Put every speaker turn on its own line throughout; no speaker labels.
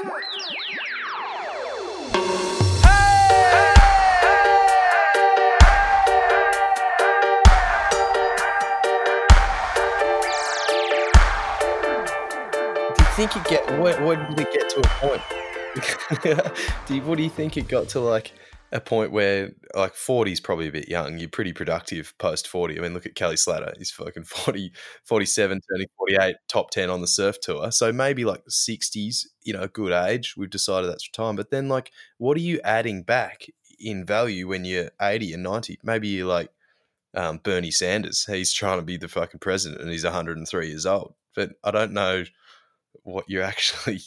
Think it get what, what did it get to a point? do you, what do you think it got to like a point where like 40 is probably a bit young. You're pretty productive post 40. I mean, look at Kelly Slater. He's fucking 40, 47, turning 48, top 10 on the surf tour. So maybe like 60s, you know, good age. We've decided that's time. But then, like, what are you adding back in value when you're 80 and 90? Maybe you're like um, Bernie Sanders. He's trying to be the fucking president and he's 103 years old. But I don't know what you're actually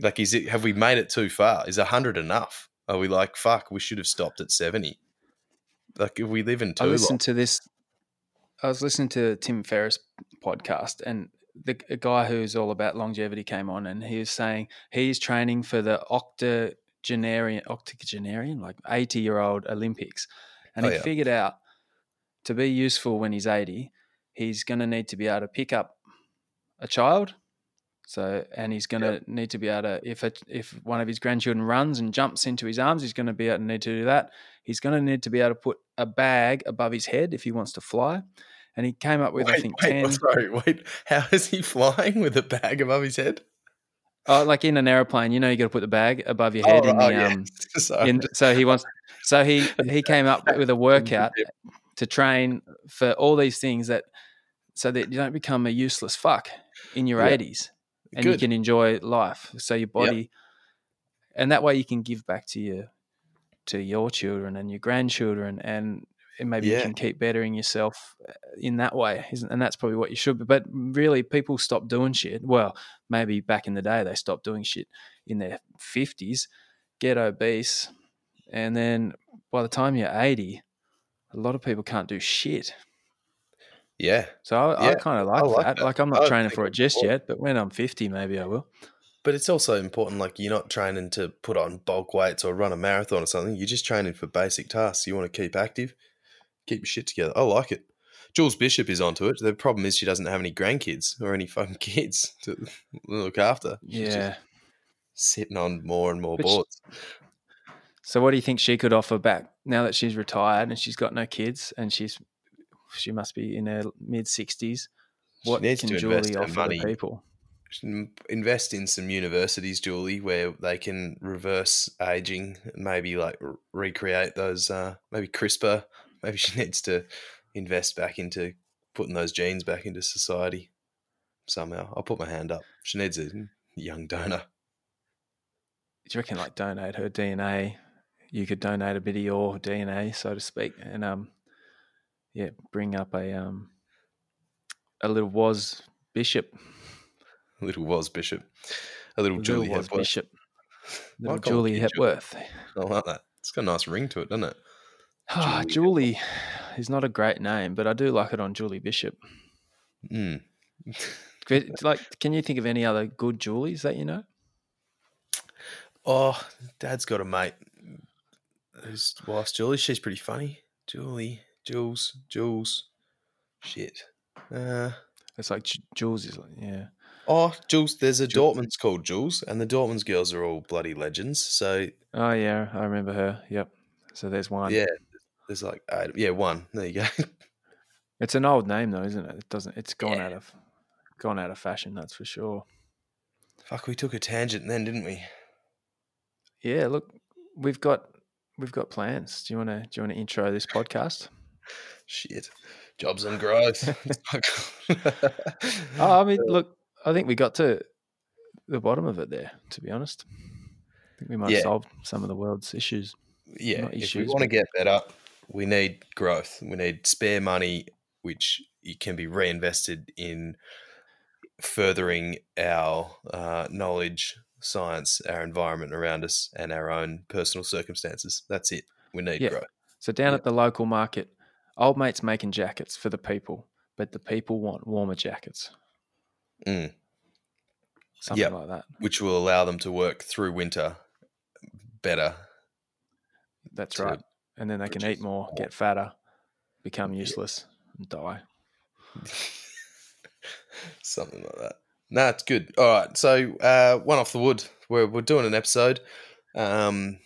like. Is it, have we made it too far? Is 100 enough? Are we like fuck? We should have stopped at seventy. Like if we live in too
I listened
long.
to this. I was listening to Tim Ferriss podcast, and the a guy who's all about longevity came on, and he was saying he's training for the octogenarian, octogenarian, like eighty year old Olympics, and
Oh,
he
yeah.
figured out to be useful when he's eighty, he's going to need to be able to pick up a child. So, and he's going to need to be able to, if a, if one of his grandchildren runs and jumps into his arms, he's going to be able to need to do that. He's going to need to be able to put a bag above his head if he wants to fly. And he came up with, I think,
wait,
10,
Sorry, wait. How is he flying with a bag above his head?
oh, like in an aeroplane, you know, you got to put the bag above your head
oh,
in the,
oh, yeah.
um, in, so he wants, so he, he came up with a workout to train for all these things that, so that you don't become a useless fuck in your
Yeah.
80s and
Good.
you can enjoy life. So your body, and that way you can give back to your to your children and your grandchildren, and, maybe you can keep bettering yourself uh, in that way. Isn't, and that's probably what you should. Be. But really, people stop doing shit. Well, maybe back in the day they stopped doing shit in their fifties, get obese, and then by the time you're eighty, a lot of people can't do shit.
Yeah.
So I, I kind of like,
like
that.
that.
Like I'm not training for it just yet, but when I'm 50, maybe I will.
But it's also important, like you're not training to put on bulk weights or run a marathon or something. You're just training for basic tasks. You want to keep active, keep your shit together. I like it. Jules Bishop is onto it. The problem is she doesn't have any grandkids or any fucking kids to look after. She's
Yeah.
sitting on more and more
But she-
boards.
So what do you think she could offer back now that she's retired and she's got no kids and she's she must be in her mid 60s?
She
What
needs
can
to
Julie offer
money
the people?
invest in some universities, Julie, where they can reverse aging, maybe like recreate those, uh, maybe CRISPR. Maybe she needs to invest back into putting those genes back into society somehow. I'll put my hand up. She needs a young donor.
Do you reckon like donate her DNA? You could donate a bit of your DNA, so to speak, and um, yeah, bring up a um, a little Woz bishop,
A little Woz Bishop, a little
a
Julie
little Woz
Hepworth.
bishop, little Julie Hepworth.
I like that. It's got a nice ring to it, doesn't it?
Ah,
Julie
Julie is not a great name, but I do like it on Julie Bishop.
Mm.
Like, can you think of any other good Julies that you know?
Oh, Dad's got a mate. His wife's Julie. She's pretty funny. Julie, Jules, Jules. Shit. Uh,
It's like J- Jules is like, yeah.
oh, Jules. There's a
Ju-
Dortmund's called Jules, and the Dortmund's girls are all bloody legends. So
Oh yeah, I remember her. Yep. So there's one.
yeah, there's like eight, yeah, one. There you go.
It's an old name though, isn't it? It doesn't. It's gone
Yeah.
out of gone out of fashion. That's for sure.
Fuck, we took a tangent then, didn't we?
Yeah. Look, we've got we've got plans. Do you want to do you want to intro this podcast?
Shit. Jobs and growth.
Oh, I mean, look, I think we got to the bottom of it there. To be honest, I think we might
Yeah.
have solved some of the world's issues.
yeah,
not
if we want to get better, we need growth. We need spare money, which it can be reinvested in furthering our uh, knowledge, science, our environment around us, and our own personal circumstances. That's it. We need
Yeah.
growth.
So down
Yeah.
at the local market, old mates making jackets for the people, but the people want warmer jackets,
Mm.
something
Yep.
like that.
Which will allow them to work through winter better.
That's right. And then they can eat more, get fatter, become useless, and die.
Something like that. No, it's good. All right. So, uh, one off the wood. we're we're doing an episode. Um,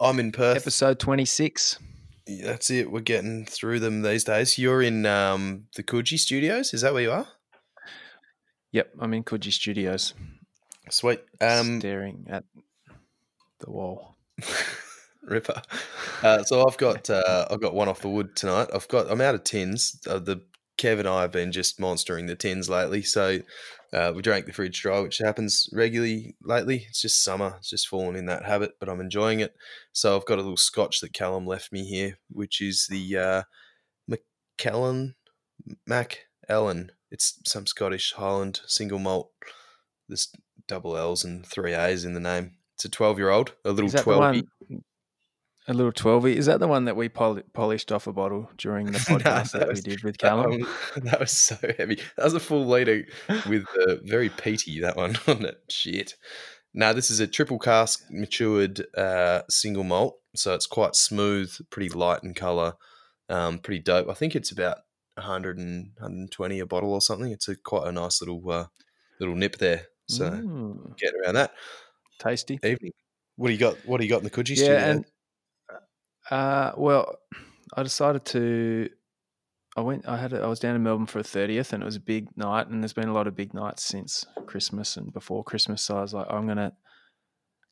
I'm in Perth.
Episode 26.
Yeah, That's it. We're getting through them these days. You're in um, the Coogee Studios. Is that where you are?
Yep, I'm in Coogee Studios,
Sweet. Um,
staring at the wall.
Ripper. Uh, so I've got uh, I've got one off the wood tonight. I've got I'm out of tins. Uh, the Kev and I have been just monstering the tins lately. So uh, we drank the fridge dry, which happens regularly lately. It's just summer. It's just fallen in that habit, but I'm enjoying it. So I've got a little scotch that Callum left me here, which is the uh, Macallan Mac Ellen. It's some Scottish Highland single malt. There's double L's and three A's in the name. It's a 12 year old, a little
Is that the
12
one? A little 12 Is that the one that we pol- polished off a bottle during the
No,
podcast
that
that, we did with
That,
Callum?
one- that was so heavy. That was a full liter with uh, very peaty, that one on it. Shit. Now, this is a triple cask matured uh, single malt. So it's quite smooth, pretty light in colour, um, pretty dope. I think it's about 100 and 120 a bottle or something. It's a quite a nice little uh, little nip there. So
Mm,
getting around that
tasty.
evening. What do you got? What do you got in the Coogee
Yeah,
studio?
and uh, well, I decided to. I went. I had. A, I was down in Melbourne for a thirtieth, and it was a big night. And there's been a lot of big nights since Christmas and before Christmas. So I was like, I'm gonna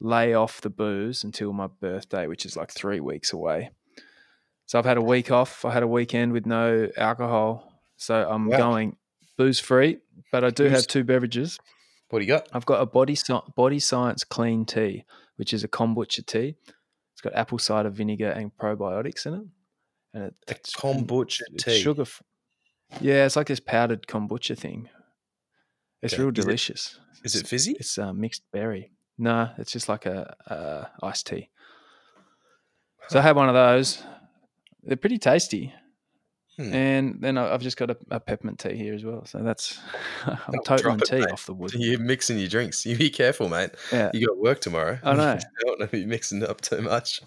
lay off the booze until my birthday, which is like three weeks away. So I've had a week off. I had a weekend with no alcohol. So I'm
Wow.
going booze free, but I do
Booze-
have two beverages.
what do you got?
I've got a body body science clean tea, which is a kombucha tea. It's got apple cider vinegar and probiotics in it, and it,
A
it's-
kombucha
it's
tea.
sugar. f- Yeah, it's like this powdered kombucha thing. It's
Okay.
real delicious.
Is
It's-
it fizzy?
It's uh, mixed berry. No, it's just like a, a iced tea. So I had one of those. They're pretty tasty.
Hmm.
And then I- I've just got a, a peppermint tea here as well. So that's I'm
Oh,
totaling
it,
tea
mate.
off the wood.
You're mixing your drinks. You be careful, mate.
Yeah.
You got work tomorrow.
I know.
you don't want to be mixing up too much.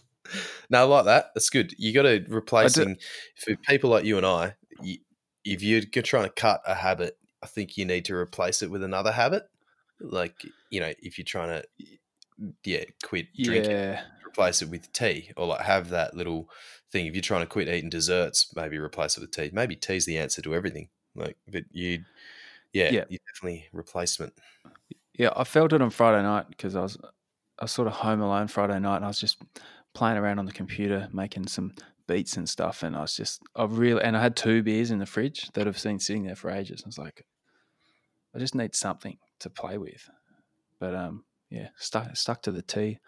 No, I like that. That's good. You got to replacing for people like you and I. You, if you're trying to cut a habit, I think you need to replace it with another habit. Like you know, if you're trying to, yeah, quit drinking,
Yeah.
replace it with tea, or like have that little thing. If you're trying to quit eating desserts, maybe replace it with tea. Maybe tea's the answer to everything. Like, but you, yeah,
Yeah.
you definitely replacement.
Yeah, I felt it on Friday night because I was I was sort of home alone Friday night and I was just playing around on the computer making some beats and stuff and I was just I really and I had two beers in the fridge that I've seen sitting there for ages. I was like I just need something to play with. But um yeah, stuck stuck to the tea.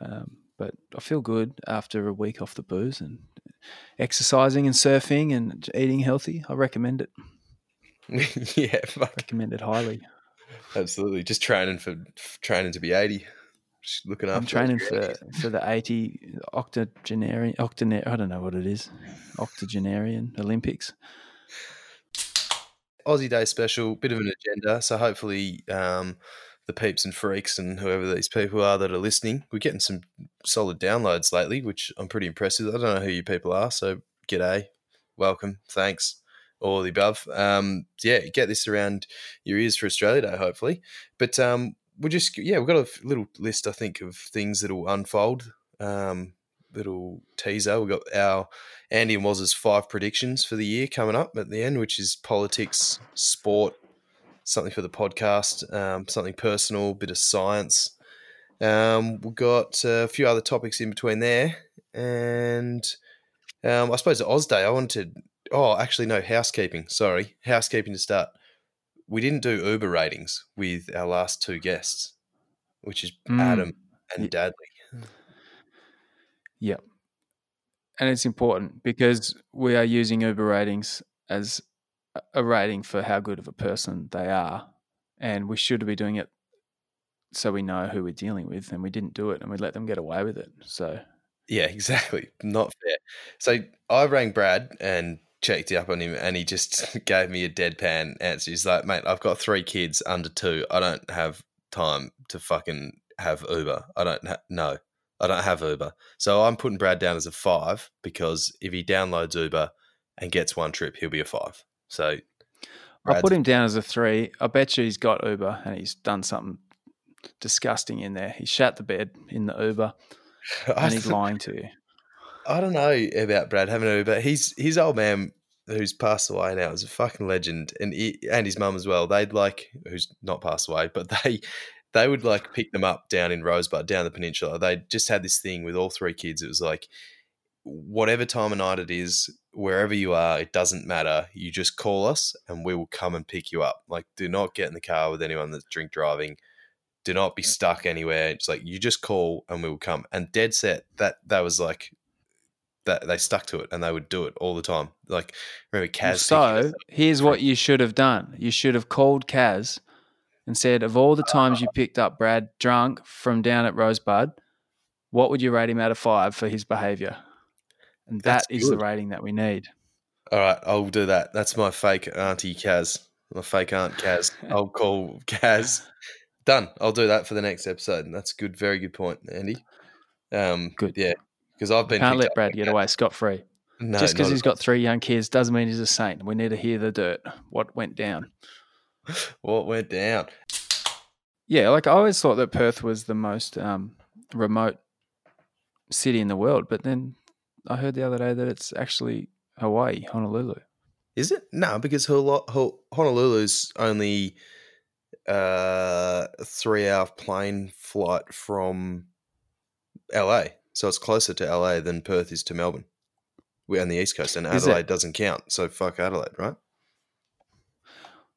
Um but I feel good after a week off the booze and exercising and surfing and eating healthy. I recommend it.
yeah, fuck.
Recommend it highly.
Absolutely. Just training for training to be 80. Just looking after
I'm training for for the 80 octogenarian octogenarian I don't know what it is octogenarian Olympics.
Aussie Day special, bit of an agenda. So hopefully um, the peeps and freaks and whoever these people are that are listening, we're getting some solid downloads lately, which I'm pretty impressed with. I don't know who you people are, so g'day, welcome, thanks, all the above. Um, yeah, get this around your ears for Australia Day, hopefully. But um, we'll just, yeah, we've got a little list, I think, of things that'll unfold. Um, little teaser. We've got our Andy and Woz's five predictions for the year coming up at the end, which is politics, sport, something for the podcast, um, something personal, bit of science. Um, we've got a few other topics in between there. And um, I suppose Oz Day, I wanted oh, actually, no, housekeeping. Sorry, housekeeping to start. We didn't do Uber ratings with our last two guests, which is
Mm.
Adam and
Ye-
Dadley.
Yep. And it's important because we are using Uber ratings as a- rating for how good of a person they are. And we should be doing it so we know who we're dealing with. And we didn't do it and we let them get away with it. So,
Yeah, exactly. Not fair. So I rang Brad and checked up on him, and he just gave me a deadpan answer. He's like, "Mate, I've got three kids under two. I don't have time to fucking have Uber. I don't ha- no, I don't have Uber. So I'm putting Brad down as a five because if he downloads Uber and gets one trip, he'll be a five. So
I'll put him down as a three. I bet you he's got Uber and he's done something disgusting in there. He shat the bed in the Uber, and he's lying to you.
I don't know about Brad having a but he's his old man who's passed away now is a fucking legend, and he, and his mum as well. They'd like who's not passed away, but they they would like pick them up down in Rosebud, down the peninsula. They just had this thing with all three kids. It was like whatever time of night it is, wherever you are, it doesn't matter. You just call us and we will come and pick you up. Like, do not get in the car with anyone that's drink driving. Do not be stuck anywhere. It's like you just call and we will come. And dead set that that was like that they stuck to it and they would do it all the time. Like remember Kaz.
So here's what you should have done. You should have called Kaz and said, of all the times you picked up Brad drunk from down at Rosebud, what would you rate him out of five for his behaviour? And that
That's
is the rating that we need.
All right, I'll do that. That's my fake auntie Kaz. My fake aunt Kaz. I'll call Kaz. Done. I'll do that for the next episode. That's a good. Very good point, Andy. Um,
Good.
Yeah, because I've been
Can't let Brad get away scot free.
No,
Just because he's got three young kids doesn't mean he's a saint. We need to hear the dirt. What went down?
what went down.
Yeah, like I always thought that Perth was the most um, remote city in the world, but then I heard the other day that it's actually Hawaii, Honolulu.
Is it? No, because Honolulu's only uh, a three-hour plane flight from LA, so it's closer to LA than Perth is to Melbourne. We're on the east coast, and Adelaide doesn't count. So fuck Adelaide, right?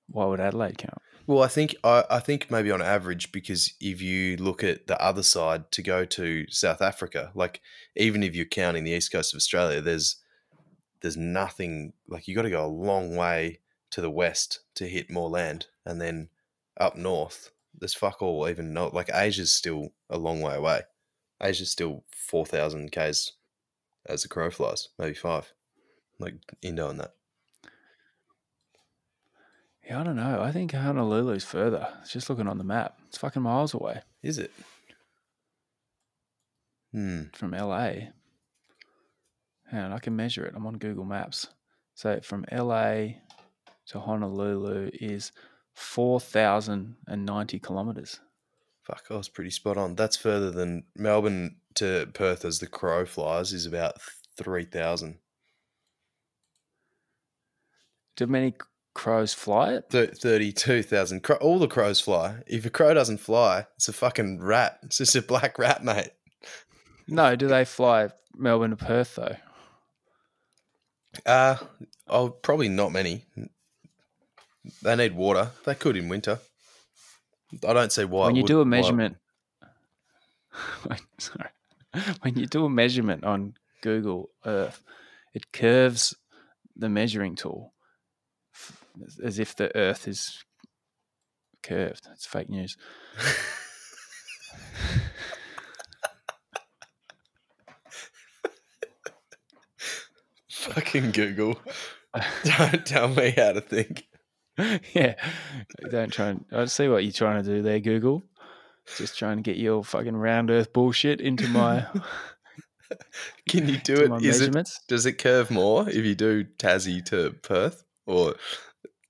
Why would Adelaide count?
Well, I think I, I think maybe on average, because if you look at the other side to go to South Africa, like even if you're counting the east coast of Australia, there's there's nothing like you got to go a long way to the west to hit more land, and then up north, there's fuck all. Even not like Asia's still a long way away. Asia's still four thousand k's as the crow flies, maybe five, like Indo and that.
Yeah, I don't know. I think Honolulu's further. It's just looking on the map. It's fucking miles away
Is it? Hmm.
from LA. And I can measure it. I'm on Google Maps. So from LA to Honolulu is 4,090 kilometers.
Fuck, I was pretty spot on. That's further than Melbourne to Perth as the crow flies is about 3,000.
Do many crows fly it?
Thir- 32,000. Cro- All the crows fly. If a crow doesn't fly, it's a fucking rat. It's just a black rat, mate.
No, do they fly Melbourne to Perth though?
Uh, oh, probably not many. They need water. They could in winter. I don't see why.
when you do a
wouldn't- why-
measurement, sorry, when you do a measurement on Google Earth, it curves the measuring tool as if the Earth is curved. It's fake news.
Fucking Google. Don't tell me how to think.
yeah, don't try and I see what you're trying to do there, Google. Just trying to get your fucking round Earth bullshit into my,
Can you do it? Is it. Does it curve more if you do Tassie to Perth or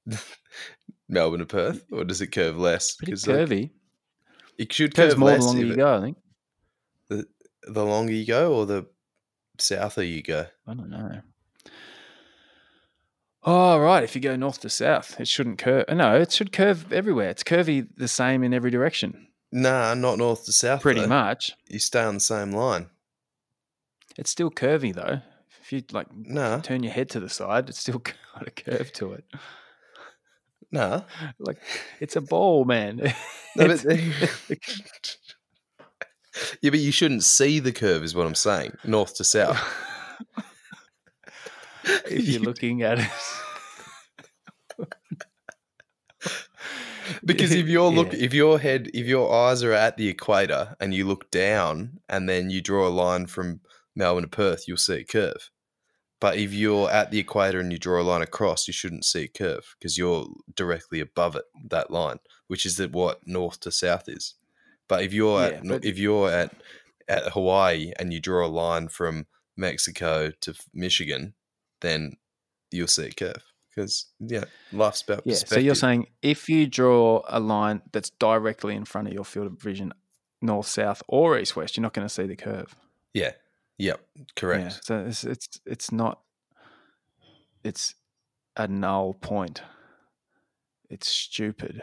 Melbourne to Perth, or does it curve less?
Pretty
'Cause, like,
curvy.
it should curve
more the longer you
it-
go. I think.
the longer you go, or the souther you go.
I don't know. Oh, right. If you go north to south, it shouldn't curve. Uh, no, it should curve everywhere. It's curvy the same in every direction,
Nah, not north to south.
pretty
though.
much.
You stay on the same line.
It's still curvy though. If you like
Nah,
turn your head to the side, it's still got a curve to it.
Nah.
Like it's a ball, man.
No, but- yeah, but you shouldn't see the curve, is what I'm saying. North to south.
if you're looking at it.
Because if you're look,
Yeah.
if your head, if your eyes are at the equator and you look down, and then you draw a line from Melbourne to Perth, you'll see a curve. But if you're at the equator and you draw a line across, you shouldn't see a curve because you're directly above it, that line, which is the, what north to south is. But if you're
Yeah,
at
but-
if you're at at Hawaii and you draw a line from Mexico to Michigan, then you'll see a curve because yeah, life's about
Yeah. So you're saying if you draw a line that's directly in front of your field of vision, north, south, or east, west, you're not going to see the curve.
yeah, yep, correct.
Yeah. So it's it's it's not. It's a null point. It's stupid.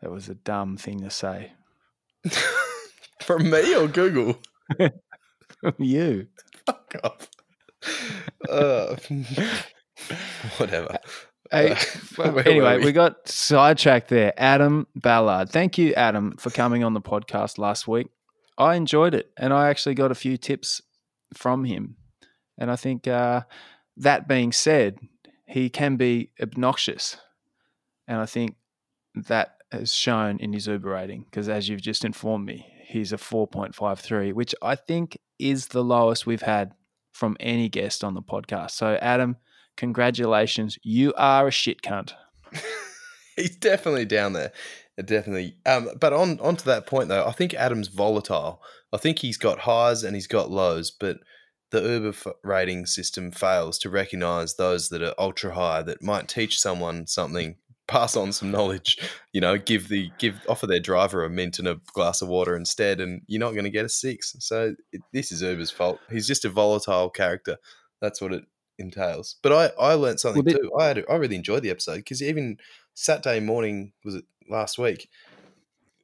That was a dumb thing to say.
From me or Google?
From you.
Fuck off. Uh, whatever.
Hey,
Uh,
well, anyway,
we?
we? got sidetracked there. Adam Ballard. Thank you, Adam, for coming on the podcast last week. I enjoyed it, and I actually got a few tips from him. And I think uh, that being said, he can be obnoxious, and I think that has shown in his Uber rating because, as you've just informed me, he's a four point five three, which I think is the lowest we've had from any guest on the podcast. So, Adam, congratulations. You are a shit cunt.
He's definitely down there. Definitely. Um, but on onto that point though, I think Adam's volatile. I think he's got highs and he's got lows, but the Uber f- rating system fails to recognize those that are ultra high that might teach someone something, pass on some knowledge, you know, give the give offer their driver a mint and a glass of water instead, and you're not going to get a six. So it, this is Uber's fault. He's just a volatile character. That's what it entails. But I I learned something
Well,
too. I had I really enjoyed the episode because even Saturday morning was it last week?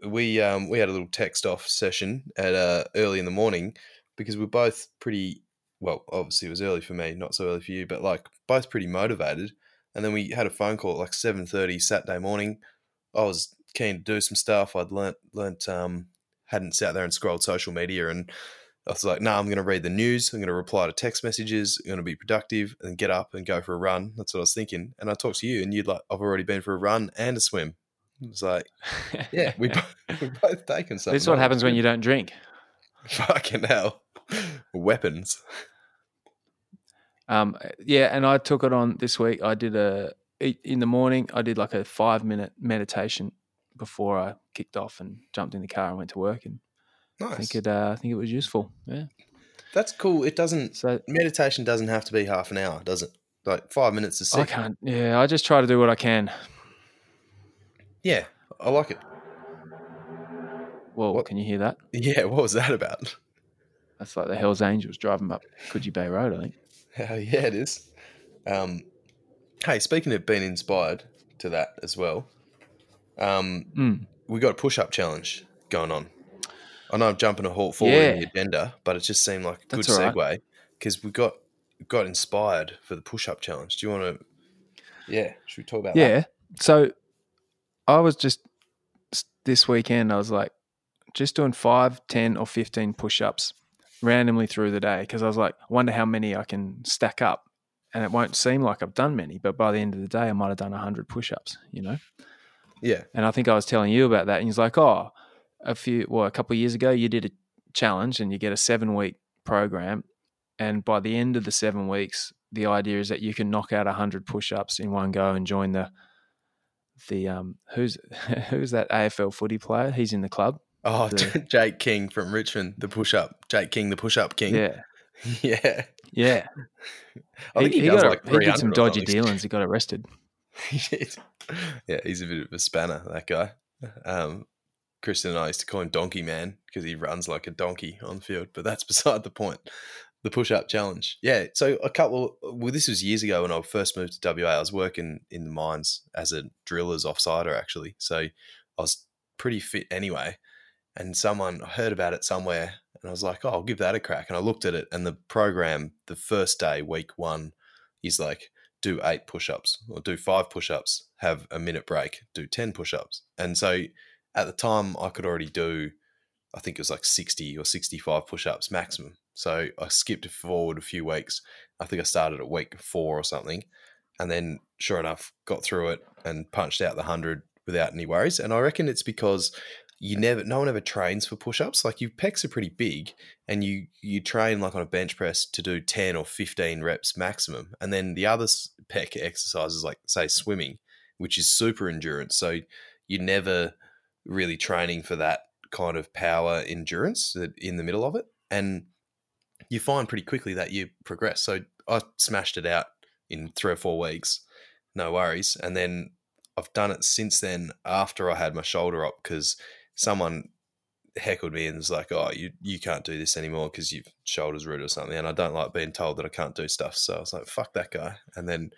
We um we had a little text off session at uh early in the morning because we're both pretty well. Obviously, it was early for me, not so early for you, but like both pretty motivated. And then we had a phone call at like seven thirty Saturday morning. I was keen to do some stuff. I'd learnt learnt um hadn't sat there and scrolled social media and I was like, no, nah, I'm going to read the news. I'm going to reply to text messages. I'm going to be productive and get up and go for a run. That's what I was thinking. And I talked to you, and you'd like, I've already been for a run and a swim. It was like, yeah, we both, we both taken something.
this is what happens when you don't drink.
fucking hell weapons.
Um, yeah, and I took it on this week. I did a in the morning. I did like a five minute meditation before I kicked off and jumped in the car and went to work. And
nice.
I think it, uh, I think it was useful. Yeah.
That's cool. It doesn't.
So
Meditation doesn't have to be half an hour, does it? Like five minutes is
I can't. Yeah, I just try to do what I can.
Yeah, I like it.
Well,
What-
can you hear that?
Yeah, what was that about?
That's like the Hell's Angels driving up Coogee Bay Road. I think.
Hell yeah, it is. Um, hey, speaking of being inspired to that as well, um,
Mm.
we got a push-up challenge going on. I know I'm jumping a halt forward in the agenda, but it just seemed like a good
That's right.
segue because we got got inspired for the push-up challenge. Do you want to? Yeah, should we talk about that?
Yeah. So I was just this weekend, I was like, just doing five, 10, or 15 push ups randomly through the day because I was like, I wonder how many I can stack up. And it won't seem like I've done many, but by the end of the day, I might have done 100 push ups, you know?
Yeah,
And I think I was telling you about that. And he's like, oh, a few, well, a couple of years ago, you did a challenge and you get a seven week program. And by the end of the seven weeks, the idea is that you can knock out 100 push ups in one go and join the, the, um, who's, who's that AFL footy player? He's in the club.
Oh,
The-
Jake King from Richmond, the push-up. Jake King, the push-up king.
Yeah.
yeah.
Yeah.
I think he, does
got,
like
he did some dodgy dealings. He got arrested.
He yeah, he's a bit of a spanner, that guy. Um, Kristen and I used to call him Donkey Man because he runs like a donkey on the field, but that's beside the point. The push up challenge. Yeah. So, a couple, well, this was years ago when I first moved to WA. I was working in the mines as a driller's offsider, actually. So, I was pretty fit anyway. And someone I heard about it somewhere and I was like, oh, I'll give that a crack. And I looked at it, and the program, the first day, week one, is like, do eight push ups or do five push ups, have a minute break, do 10 push ups. And so at the time, I could already do, I think it was like 60 or 65 push ups maximum. So I skipped forward a few weeks. I think I started at week four or something. And then, sure enough, got through it and punched out the 100 without any worries. And I reckon it's because you never, no one ever trains for push ups. Like your pecs are pretty big and you you train like on a bench press to do 10 or 15 reps maximum and then the other pec exercises like say swimming which is super endurance so you're never really training for that kind of power endurance in the middle of it and you find pretty quickly that you progress so i smashed it out in three or four weeks no worries. And then I've done it since then after I had my shoulder up because someone heckled me and was like, "Oh, you you can't do this anymore because your shoulder's rude or something." And I don't like being told that I can't do stuff, so I was like, "Fuck that guy," and then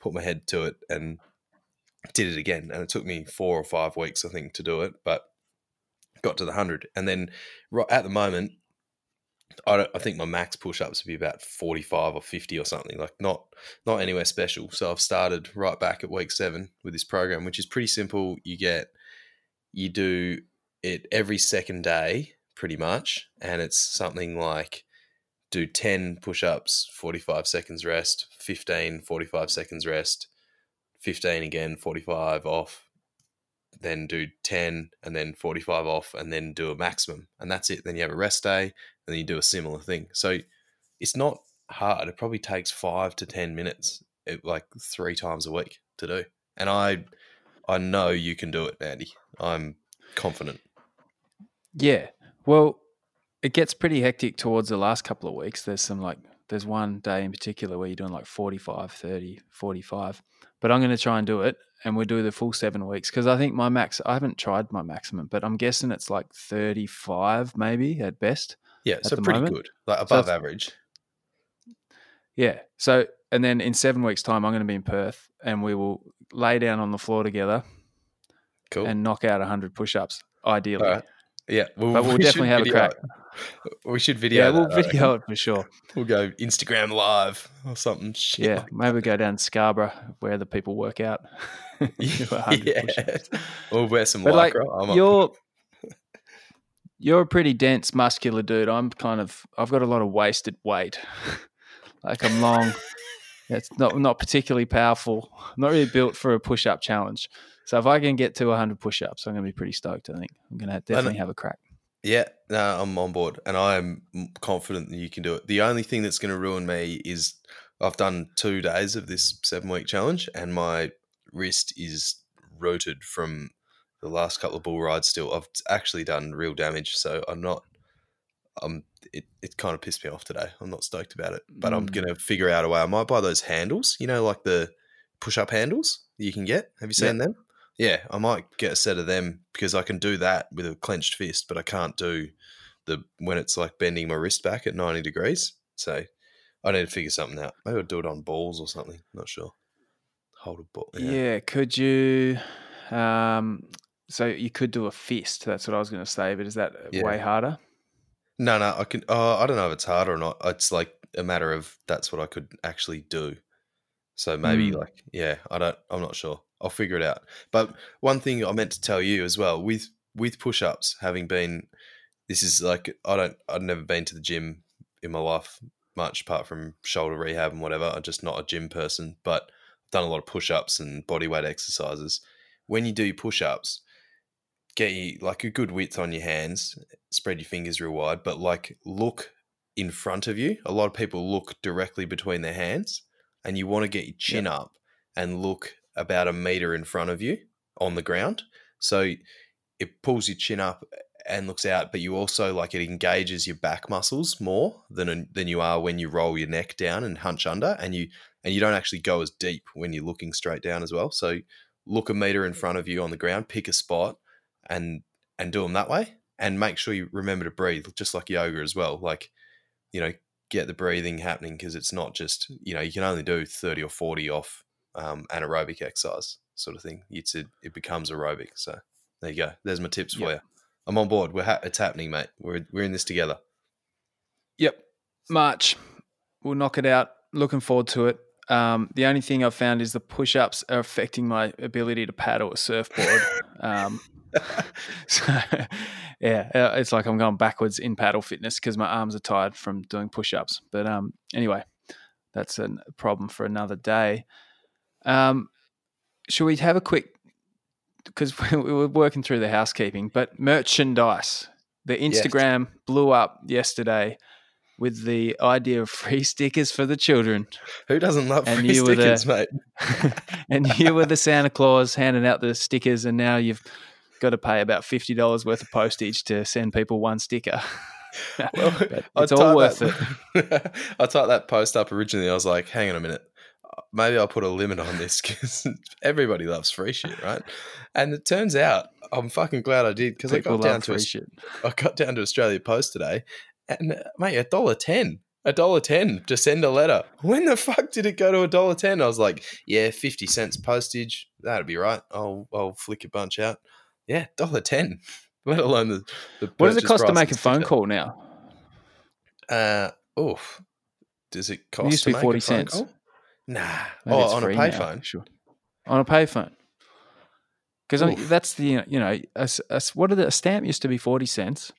put my head to it and did it again. And it took me four or five weeks, I think, to do it, but got to the hundred. And then right at the moment, I, I think my max push ups would be about forty five or fifty or something, like not not anywhere special. So I've started right back at week seven with this program, which is pretty simple. You get you do it every second day, pretty much, and it's something like do 10 push ups, 45 seconds rest, 15, 45 seconds rest, 15 again, 45 off, then do 10 and then 45 off, and then do a maximum. And that's it. Then you have a rest day, and then you do a similar thing. So it's not hard. It probably takes five to 10 minutes, eh, like three times a week to do. And I, I know you can do it, Andy. I'm confident.
Yeah. Well, it gets pretty hectic towards the last couple of weeks. There's some like, there's one day in particular where you're doing like 45, 30, 45. But I'm going to try and do it and we'll do the full seven weeks because I think my max, I haven't tried my maximum, but I'm guessing it's like 35 maybe at best.
Yeah. So pretty moment. good, like above so average.
Yeah. So, and then in seven weeks' time, I'm going to be in Perth and we will lay down on the floor together
cool.
and knock out 100 push ups, ideally.
Yeah,
well, but we'll we definitely have a crack.
It. We should video.
Yeah, we'll video it for sure.
We'll go Instagram live or something. Shit
yeah,
like
maybe go down Scarborough where the people work out.
yeah, we'll wear some but lycra.
Like, you're you're a pretty dense, muscular dude. I'm kind of I've got a lot of wasted weight. like I'm long. It's not not particularly powerful. I'm not really built for a push up challenge. So if I can get to 100 push-ups, I'm going to be pretty stoked. I think I'm going to definitely have a crack.
Yeah, no, I'm on board, and I'm confident that you can do it. The only thing that's going to ruin me is I've done two days of this seven-week challenge, and my wrist is rooted from the last couple of bull rides. Still, I've actually done real damage, so I'm not. Um, it, it kind of pissed me off today. I'm not stoked about it, but mm. I'm gonna figure out a way. I might buy those handles, you know, like the push-up handles you can get. Have you seen them? Yeah, I might get a set of them because I can do that with a clenched fist, but I can't do the when it's like bending my wrist back at 90 degrees. So I need to figure something out. Maybe I'll do it on balls or something. Not sure. Hold a ball.
Yeah. yeah could you? Um, so you could do a fist. That's what I was going to say. But is that yeah. way harder?
No, no. I can. Uh, I don't know if it's harder or not. It's like a matter of that's what I could actually do. So maybe mm. like yeah, I don't. I'm not sure. I'll figure it out. But one thing I meant to tell you as well with with push ups, having been this is like I don't I've never been to the gym in my life much apart from shoulder rehab and whatever. I'm just not a gym person, but I've done a lot of push ups and body weight exercises. When you do push ups, get you like a good width on your hands, spread your fingers real wide, but like look in front of you. A lot of people look directly between their hands and you want to get your chin yep. up and look about a meter in front of you on the ground. So it pulls your chin up and looks out, but you also like it engages your back muscles more than than you are when you roll your neck down and hunch under, and you and you don't actually go as deep when you're looking straight down as well. So look a meter in front of you on the ground, pick a spot, and and do them that way, and make sure you remember to breathe, just like yoga as well. Like you know, get the breathing happening because it's not just you know you can only do thirty or forty off um, anaerobic exercise sort of thing. It's a, it becomes aerobic. So there you go. There's my tips yep. for you. I'm on board. We're ha- it's happening, mate. We're we're in this together.
Yep, March. We'll knock it out. Looking forward to it. Um, the only thing I've found is the push-ups are affecting my ability to paddle a surfboard. um, so, yeah, uh, it's like I'm going backwards in paddle fitness because my arms are tired from doing push-ups. But um, anyway, that's a problem for another day. Um, should we have a quick? Because we were working through the housekeeping, but merchandise. The Instagram yes. blew up yesterday with the idea of free stickers for the children.
Who doesn't love and free stickers, the, mate?
and you were the Santa Claus handing out the stickers, and now you've got to pay about fifty dollars worth of postage to send people one sticker. well, it's all worth
that, it. I typed that post up originally. I was like, hang on a minute. Maybe I'll put a limit on this because everybody loves free shit, right? And it turns out I'm fucking glad I did because I got down to a,
shit.
I got down to Australia Post today, and uh, mate, a dollar ten, a dollar ten to send a letter. When the fuck did it go to a dollar ten? I was like, yeah, fifty cents postage, that'd be right. I'll I'll flick a bunch out. Yeah, dollar ten. Let alone the, the
What does it cost to make a phone call now?
Uh, oof. Does it cost?
used to be 40 cents.
call? Nah.
Maybe
oh, on a payphone.
Sure. On a payphone. Because that's the you know a, a what are the a stamp used to be forty cents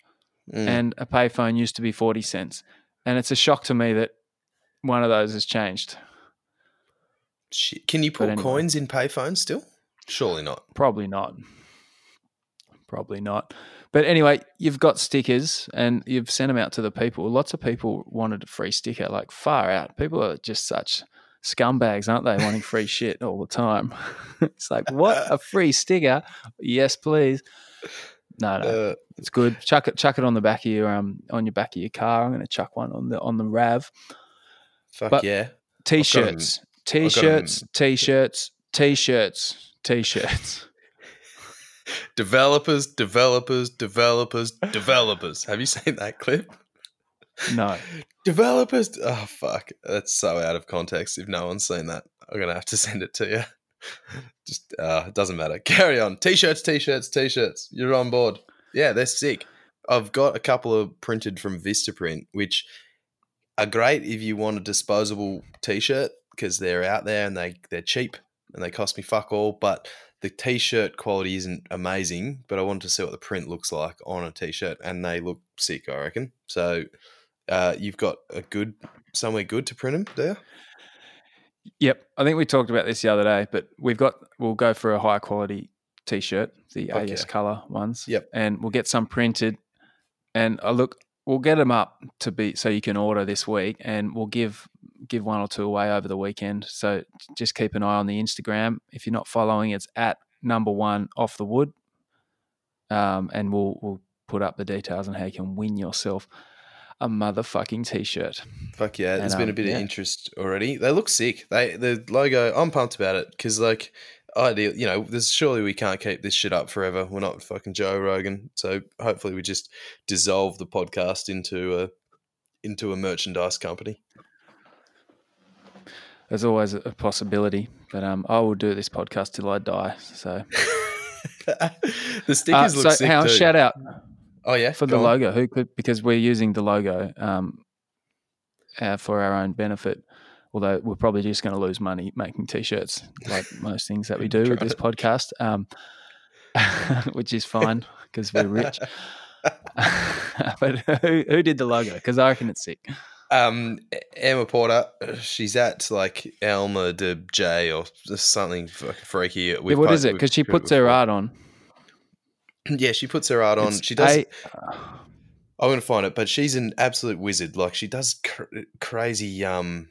Mm.
and a payphone used to be forty cents, and it's a shock to me that one of those has changed.
Shit. Can you put
anyway.
coins in payphones still? Surely not.
Probably not. Probably not. But anyway, you've got stickers and you've sent them out to the people. Lots of people wanted a free sticker, like far out. People are just such scumbags, aren't they? Wanting free shit all the time. it's like, what? A free sticker? Yes, please. No, no,
Uh,
it's good. Chuck it, chuck it on the back of your um on your back of your car. I'm going to chuck one on the on the Rav.
fuck
But-
yeah.
T-shirts, t-shirts, t-shirts, t-shirts, t-shirts.
Developers, developers, developers, developers. Have you seen that clip?
No.
Developers. Oh fuck, that's so out of context. If no one's seen that, I'm gonna have to send it to you. Just uh, it doesn't matter. Carry on. T-shirts, t-shirts, t-shirts. You're on board. Yeah, they're sick. I've got a couple of printed from Vistaprint, which are great if you want a disposable t-shirt because they're out there and they they're cheap and they cost me fuck all. But the t-shirt quality isn't amazing. But I wanted to see what the print looks like on a t-shirt, and they look sick. I reckon. So uh, you've got a good somewhere good to print them, do you?
Yep, I think we talked about this the other day, but we've got we'll go for a high quality t-shirt, the
Fuck
AS color ones.
Yep.
and we'll get some printed, and uh, look, we'll get them up to be so you can order this week, and we'll give give one or two away over the weekend. So just keep an eye on the Instagram. If you're not following, it's at number one off the wood, um, and we'll we'll put up the details on how you can win yourself a motherfucking t-shirt.
Fuck yeah, there's
And,
been a
um,
bit
yeah.
of interest already. They look sick. They the logo. I'm pumped about it because like ideal. You know, there's surely we can't keep this shit up forever. We're not fucking Joe Rogan. So hopefully we just dissolve the podcast into a into a merchandise company.
There's always a possibility, but um, I will do this podcast till I die. So,
the
uh,
stickers look
so
sick too.
shout out
oh yeah,
for the
on.
logo? Who could because we're using the logo um, uh, for our own benefit. Although we're probably just going to lose money making t-shirts, like most things that we do with this podcast, um, which is fine because we're rich. but who, who did the logo? Because I reckon it's sick.
Um, Emma Porter, she's at like Elma de J or something freaky.
Yeah, what is it? Because she puts her art on.
Yeah, she puts her art on.
It's
she does.
A-
I'm gonna find it, but she's an absolute wizard. Like she does cr- crazy. Um,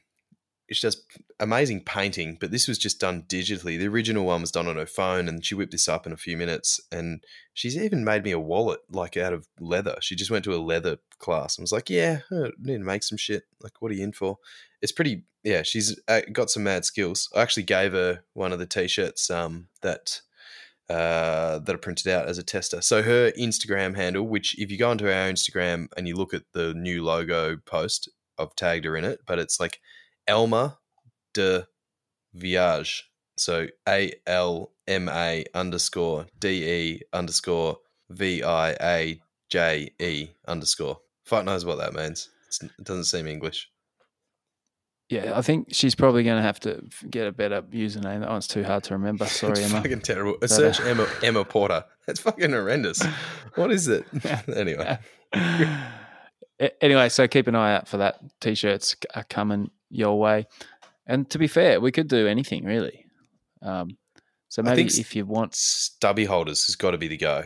she does amazing painting, but this was just done digitally. The original one was done on her phone, and she whipped this up in a few minutes. And she's even made me a wallet, like out of leather. She just went to a leather class and was like, "Yeah, I need to make some shit. Like, what are you in for?" It's pretty. Yeah, she's got some mad skills. I actually gave her one of the t-shirts um, that uh, that are printed out as a tester. So her Instagram handle, which if you go onto our Instagram and you look at the new logo post, I've tagged her in it, but it's like Elma de Viaje. So A L M A underscore D E underscore V I A J E underscore. Fuck knows what that means. It's, it doesn't seem English.
Yeah, I think she's probably going to have to get a better username. That one's too hard to remember. Sorry,
it's
Emma.
fucking terrible.
uh,
Search Emma Emma Porter. That's fucking horrendous. What is it? anyway.
Anyway, so keep an eye out for that. T-shirts are coming your way. And to be fair, we could do anything really. Um, so maybe if you want,
Stubby holders has got to be the go.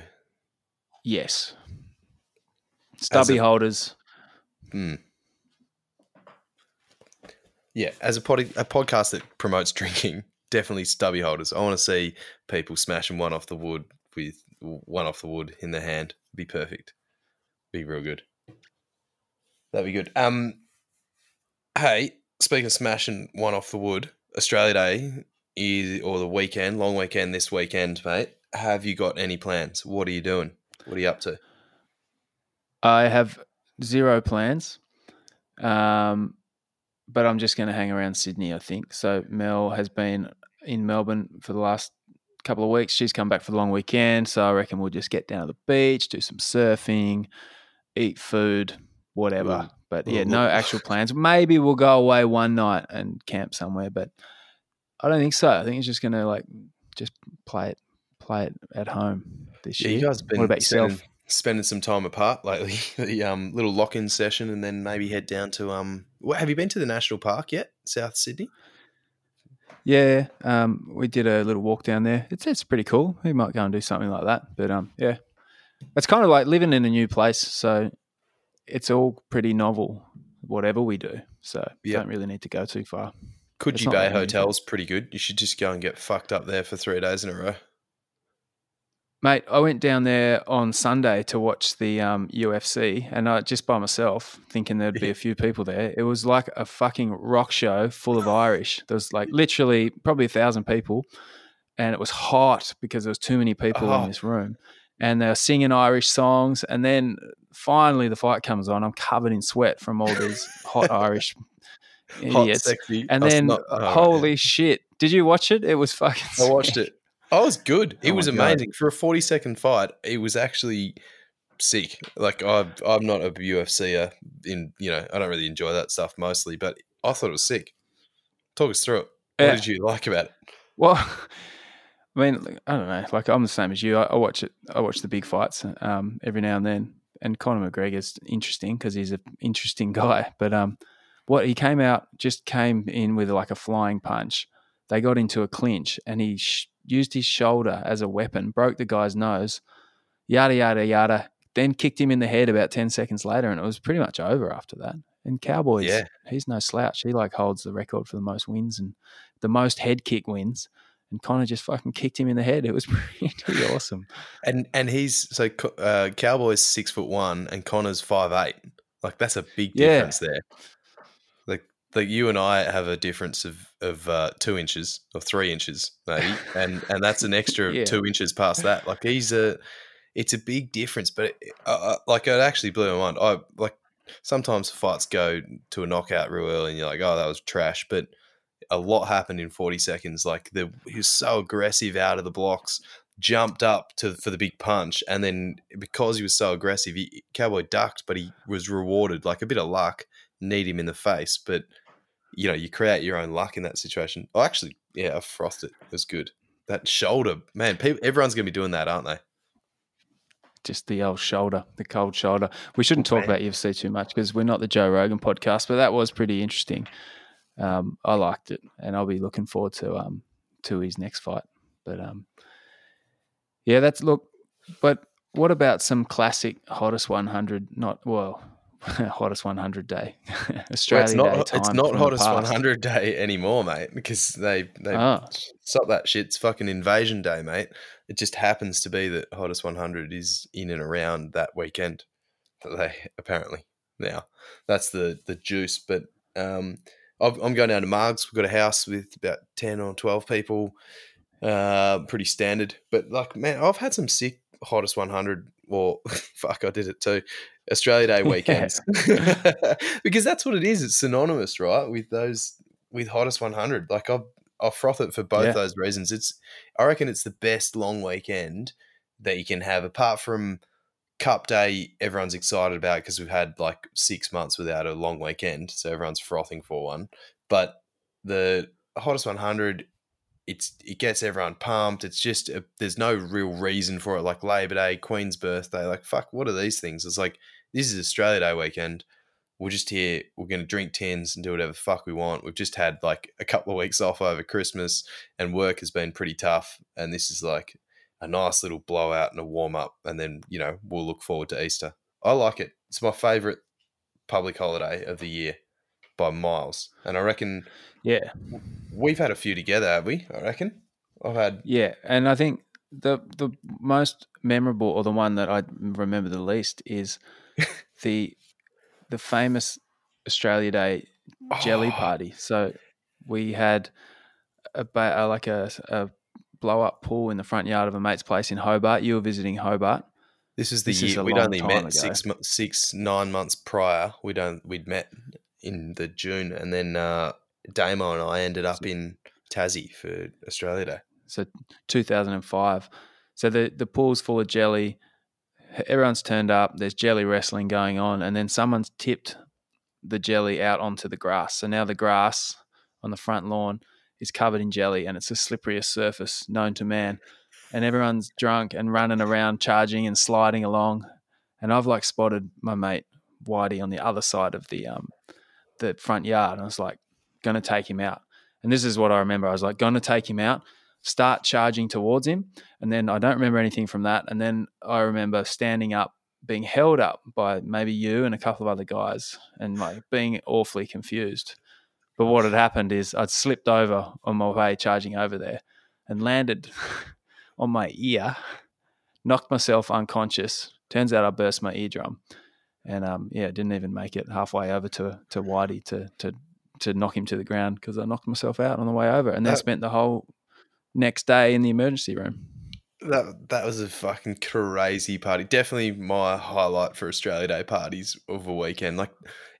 yes, stubby
a-
holders.
Hmm. Yeah, as a, pod- a podcast that promotes drinking, definitely stubby holders. I want to see people smashing one off the wood with one off the wood in their hand. Be perfect. Be real good. That'd be good. Um, hey, speaking of smashing one off the wood, Australia Day is or the weekend, long weekend this weekend, mate. Have you got any plans? What are you doing? What are you up to?
I have zero plans, um, but I'm just going to hang around Sydney. I think so. Mel has been in Melbourne for the last couple of weeks. She's come back for the long weekend, so I reckon we'll just get down to the beach, do some surfing, eat food, whatever. Ooh. But yeah, no actual plans. Maybe we'll go away one night and camp somewhere, but I don't think so. I think it's just gonna like just play it, play it at home this
yeah,
year.
You guys been
what about
spending,
yourself?
Spending some time apart lately. the um, little lock-in session, and then maybe head down to um. Have you been to the national park yet, South Sydney?
Yeah, um, we did a little walk down there. It's it's pretty cool. We might go and do something like that. But um, yeah, it's kind of like living in a new place. So it's all pretty novel, whatever we do. So yep. don't really need to go too far.
Coogee Bay Hotel's pretty good. You should just go and get fucked up there for three days in a row.
Mate, I went down there on Sunday to watch the um, UFC, and I just by myself, thinking there'd be a few people there. It was like a fucking rock show full of Irish. There was like literally probably a thousand people, and it was hot because there was too many people oh. in this room, and they were singing Irish songs. And then finally, the fight comes on. I'm covered in sweat from all these hot Irish idiots. Hot, and then, not, oh, holy yeah. shit! Did you watch it? It was fucking.
I watched it. Oh, it was good. It oh was amazing God. for a forty second fight. It was actually sick. Like I, I'm not a UFCer. In you know, I don't really enjoy that stuff mostly, but I thought it was sick. Talk us through it. What yeah. did you like about it?
Well, I mean, I don't know. Like I'm the same as you. I, I watch it. I watch the big fights um, every now and then. And Conor McGregor's interesting because he's an interesting guy. But um, what he came out just came in with like a flying punch. They got into a clinch, and he sh- used his shoulder as a weapon, broke the guy's nose, yada, yada, yada, then kicked him in the head about 10 seconds later, and it was pretty much over after that. And Cowboys, yeah. he's no slouch. He like holds the record for the most wins and the most head kick wins. And Conor just fucking kicked him in the head. It was pretty awesome.
And and he's so uh, Cowboys six foot one and Conor's five eight. Like that's a big difference yeah. there like you and I have a difference of of uh, two inches or three inches maybe, and and that's an extra yeah. two inches past that. Like he's a, it's a big difference, but it, uh, uh, like it actually blew my mind. I like sometimes fights go to a knockout real early, and you're like, oh, that was trash, but a lot happened in 40 seconds. Like the he was so aggressive out of the blocks, jumped up to for the big punch, and then because he was so aggressive, he Cowboy ducked, but he was rewarded like a bit of luck, need him in the face, but you know, you create your own luck in that situation. Oh, actually, yeah, I frothed it. It was good. That shoulder, man, people, everyone's going to be doing that, aren't they?
Just the old shoulder, the cold shoulder. We shouldn't talk about UFC too much because we're not the Joe Rogan podcast, but that was pretty interesting. Um, I liked it, and I'll be looking forward to um, to his next fight. But um, yeah, that's look. But what about some classic hottest 100? Not well, hottest 100 day
australia well, it's not, it's not hottest 100 day anymore mate because they they oh. stop that shit it's fucking invasion day mate it just happens to be that hottest 100 is in and around that weekend that they apparently now that's the the juice but um i am going down to Margs. We've got a house with about 10 or 12 people. Uh, pretty standard. But like, man, I've had some sick hottest 100 or fuck, I did it too. Australia Day weekends because that's what it is. It's synonymous, right, with those with hottest 100. Like I'll I'll froth it for both yeah. those reasons. It's I reckon it's the best long weekend that you can have, apart from Cup Day. Everyone's excited about because we've had like six months without a long weekend, so everyone's frothing for one. But the hottest 100 it's it gets everyone pumped. It's just a, there's no real reason for it. Like Labor Day, Queen's birthday, like fuck, what are these things? It's like this is Australia Day weekend. We're just here. We're going to drink tins and do whatever fuck we want. We've just had like a couple of weeks off over Christmas, and work has been pretty tough. And this is like a nice little blowout and a warm up, and then you know we'll look forward to Easter. I like it. It's my favorite public holiday of the year by miles, and I reckon
yeah.
We've had a few together, have we? I reckon. I've had
Yeah, and I think the the most memorable or the one that I remember the least is the the famous Australia Day jelly oh. party. So we had a, like a, a blow up pool in the front yard of a mate's place in Hobart. You were visiting Hobart.
This is the
This
year
a
we'd only met
ago.
six, six, nine months prior. We'd on, we'd met in the June, and then uh, Damo and I ended up in Tassie for Australia Day.
So 2005. So the the pool's full of jelly. Everyone's turned up. There's jelly wrestling going on, and then someone's tipped the jelly out onto the grass. So now the grass on the front lawn is covered in jelly, and it's the slipperiest surface known to man. And everyone's drunk and running around, charging and sliding along. And I've like spotted my mate Whitey on the other side of the um the front yard. And I was like, gonna take him out. And this is what I remember. I was like, gonna take him out start charging towards him. And then I don't remember anything from that. And then I remember standing up, being held up by maybe you and a couple of other guys and like being awfully confused. But what had happened is I'd slipped over on my way charging over there and landed on my ear, knocked myself unconscious. Turns out I burst my eardrum. And um, yeah, didn't even make it halfway over to to Whitey to to to knock him to the ground because I knocked myself out on the way over, and then
That-
spent the whole next day in the emergency room.
That that was a fucking crazy party. Definitely my highlight for Australia Day parties of a weekend. Like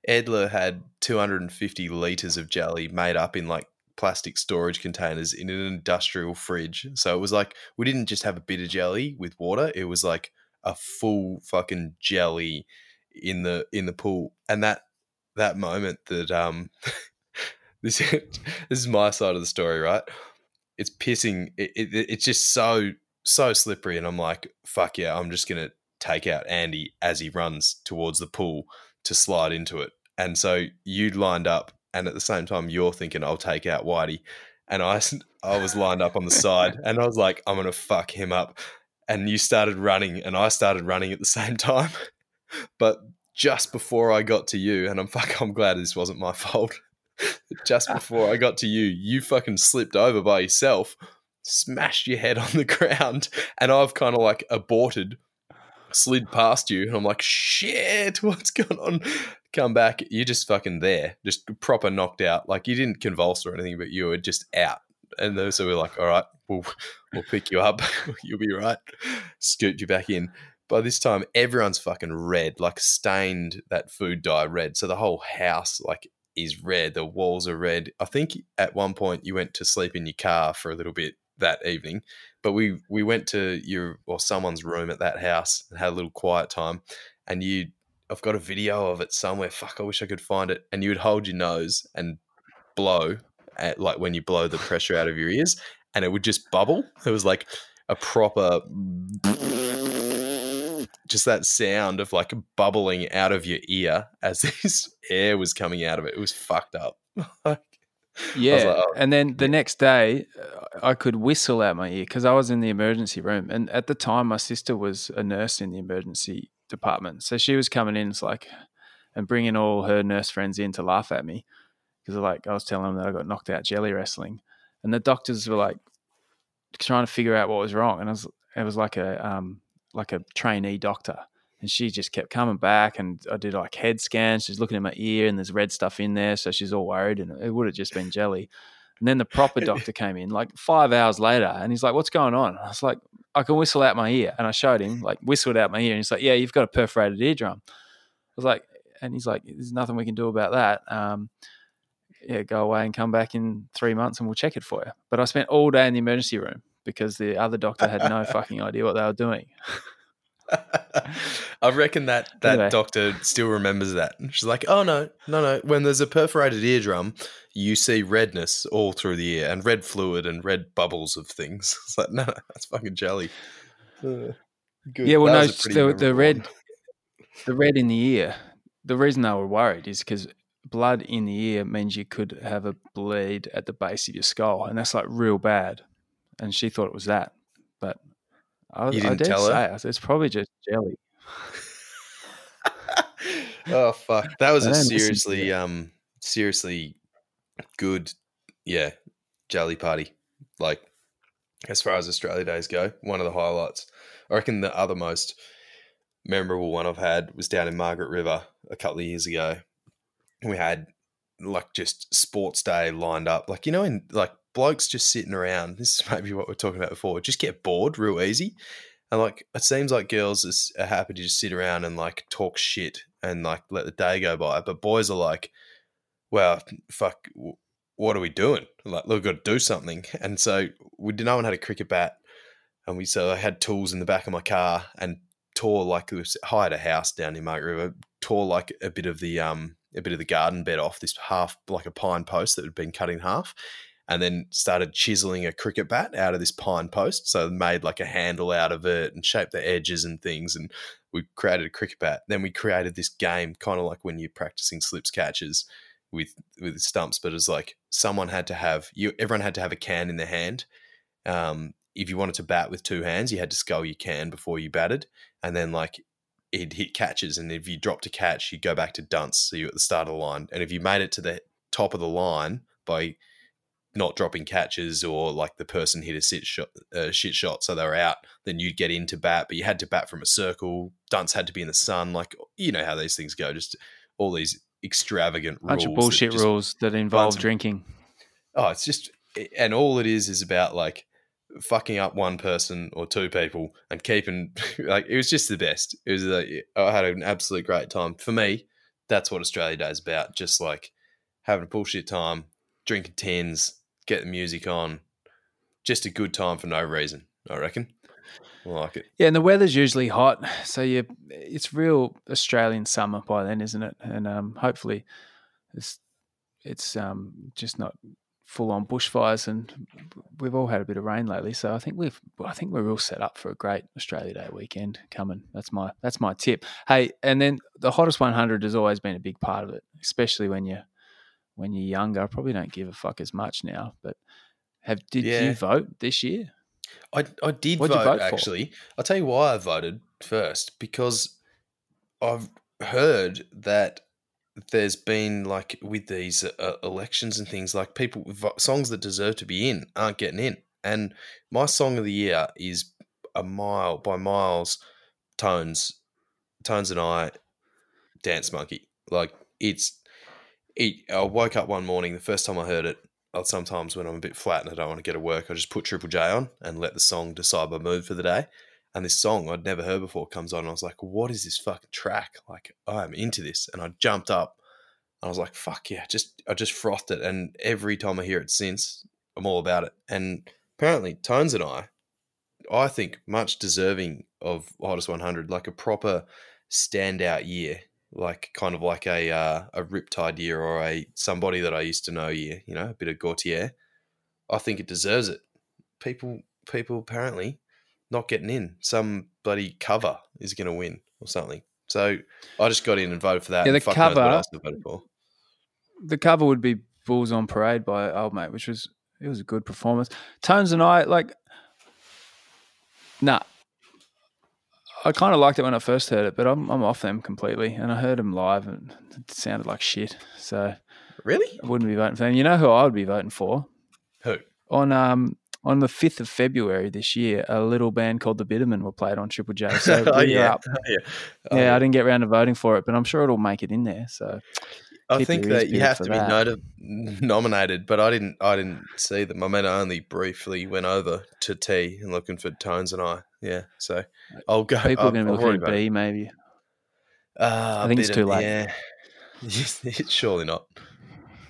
Edler had 250 liters of jelly made up in like plastic storage containers in an industrial fridge. So it was like we didn't just have a bit of jelly with water. It was like a full fucking jelly in the in the pool. And that that moment that um this this is my side of the story, right? It's pissing. It, it, it's just so so slippery, and I'm like, fuck yeah, I'm just gonna take out Andy as he runs towards the pool to slide into it. And so you'd lined up, and at the same time, you're thinking, I'll take out Whitey, and I, I was lined up on the side, and I was like, I'm gonna fuck him up. And you started running, and I started running at the same time, but just before I got to you, and I'm fuck, I'm glad this wasn't my fault. just before I got to you, you fucking slipped over by yourself, smashed your head on the ground, and I've kind of like aborted, slid past you, and I'm like, shit, what's going on? Come back, you're just fucking there, just proper knocked out. Like you didn't convulse or anything, but you were just out. And then- so we're like, all right, we'll we'll pick you up, you'll be right. Scoot you back in. By this time, everyone's fucking red, like stained that food dye red. So the whole house, like is red. The walls are red. I think at one point you went to sleep in your car for a little bit that evening, but we we went to your or someone's room at that house and had a little quiet time. And you, I've got a video of it somewhere. Fuck, I wish I could find it. And you would hold your nose and blow, at, like when you blow the pressure out of your ears, and it would just bubble. It was like a proper. Just that sound of like bubbling out of your ear as this air was coming out of it. It was fucked up.
Yeah,
like, oh,
and then the next day, uh, I could whistle out my ear because I was in the emergency room, and at the time, my sister was a nurse in the emergency department, so she was coming in, it's like, and bringing all her nurse friends in to laugh at me because, like, I was telling them that I got knocked out jelly wrestling, and the doctors were like trying to figure out what was wrong, and I was, it was like a, um, like a trainee doctor. And she just kept coming back, and I did like head scans. She's looking at my ear, and there's red stuff in there, so she's all worried. And it would have just been jelly. And then the proper doctor came in like five hours later, and he's like, "What's going on?" I was like, "I can whistle out my ear," and I showed him like whistled out my ear, and he's like, "Yeah, you've got a perforated eardrum." I was like, and he's like, "There's nothing we can do about that." Um, yeah, go away and come back in three months, and we'll check it for you. But I spent all day in the emergency room because the other doctor had no fucking idea what they were doing.
I reckon that that
Anyway.
doctor still remembers that. She's like, "Oh no, no, no! When there's a perforated eardrum, you see redness all through the ear and red fluid and red bubbles of things." It's like, no, no that's fucking jelly. Uh, good.
Yeah, well,
That
no,
was a pretty
the, the red,
one.
the red in the ear. The reason they were worried is because blood in the ear means you could have a bleed at the base of your skull, and that's like real bad. And she thought it was that, but I,
You didn't
did
tell her?
I it's probably just jelly.
oh fuck, that was
I
a
don't listen to
seriously, um, seriously good, yeah, jelly party. Like as far as Australia days go, one of the highlights. I reckon the other most memorable one I've had was down in Margaret River a couple of years ago. We had like just sports day lined up, like you know, in like blokes just sitting around. This is maybe what we're talking about before. Just get bored real easy, and like it seems like girls are happy to just sit around and like talk shit and like let the day go by. But boys are like, well, fuck, what are we doing? Like, we've got to do something. And so we no one had a cricket bat, and we so I had tools in the back of my car and tore like we hired a house down in Margaret River, tore like a bit of the um a bit of the garden bed off this half like a pine post that had been cut in half and then started chiseling a cricket bat out of this pine post. So made like a handle out of it and shaped the edges and things and we created a cricket bat. Then we created this game kind of like when you're practicing slips catches with with stumps but it's like someone had to have you everyone had to have a can in their hand. Um, if you wanted to bat with two hands you had to scull your can before you batted and then like he'd hit catches, and if you dropped a catch, you'd go back to dunce, so you're at the start of the line. And if you made it to the top of the line by not dropping catches or like the person hit a shit shot, uh, shit shot, so they were out, then you'd get into bat, but you had to bat from a circle. Dunce had to be in the sun, like you know how these things go. Just all these extravagant
bunch of bullshit that rules that involve drinking.
Oh, it's just, and all it is is about like fucking up one person or two people and keeping like it was just the best. It was like I had an absolute great time. For me, that's what Australia Day is about. Just like having a bullshit time, drinking tens, get the music on, just a good time for no reason. I reckon. I like it.
Yeah, and the weather's usually hot, so you it's real Australian summer by then, isn't it? And um, hopefully, it's it's um, just not full on bushfires, and we've all had a bit of rain lately. So I think we've, I think we're all set up for a great Australia Day weekend coming. That's my that's my tip. Hey, and then the hottest 100 has always been a big part of it, especially when you when you're younger. I probably don't give a fuck as much now, but have did yeah. you vote this year?
I I did vote, vote actually. I'll tell you why I voted first because I've heard that there's been like with these uh, elections and things like people songs that deserve to be in aren't getting in and my song of the year is a mile by miles tones tones and i dance monkey like it's it, i woke up one morning the first time i heard it I'll sometimes when i'm a bit flat and i don't want to get to work i just put triple j on and let the song decide my mood for the day and this song I'd never heard before comes on. And I was like, what is this fucking track? Like, I'm into this. And I jumped up and I was like, fuck yeah, just I just frothed it. And every time I hear it since, I'm all about it. And apparently Tones and I, I think much deserving of Hottest 100, like a proper standout year, like kind of like a uh, a Riptide year or a somebody that I used to know year, you know, a bit of Gotye. I think it deserves it. People people apparently not getting in. Some bloody cover is going to win or something. So I just got in and voted for that.
Yeah, the cover. The cover would be Bulls on Parade by Old Mate, which was it was a good performance. Tones and I like, nah. I kind of liked it when I first heard it, but I'm I'm off them completely. And I heard them live, and it sounded like shit. So
really,
I wouldn't be voting for them. You know who I would be voting for?
Who
on um on the 5th of February this year, a little band called the Bittermen were played on Triple J. So
oh, yeah. Up.
Oh, yeah. Oh, yeah, I didn't get around to voting for it, but I'm sure it'll make it in there. So
I think that you have to be not- nominated, but I didn't. I didn't see them. I mean, I only briefly went over to T and looking for Tones and I. Yeah, so I'll go.
People are going to be looking at B, maybe.
Uh,
I think it's too late.
Yeah, surely not.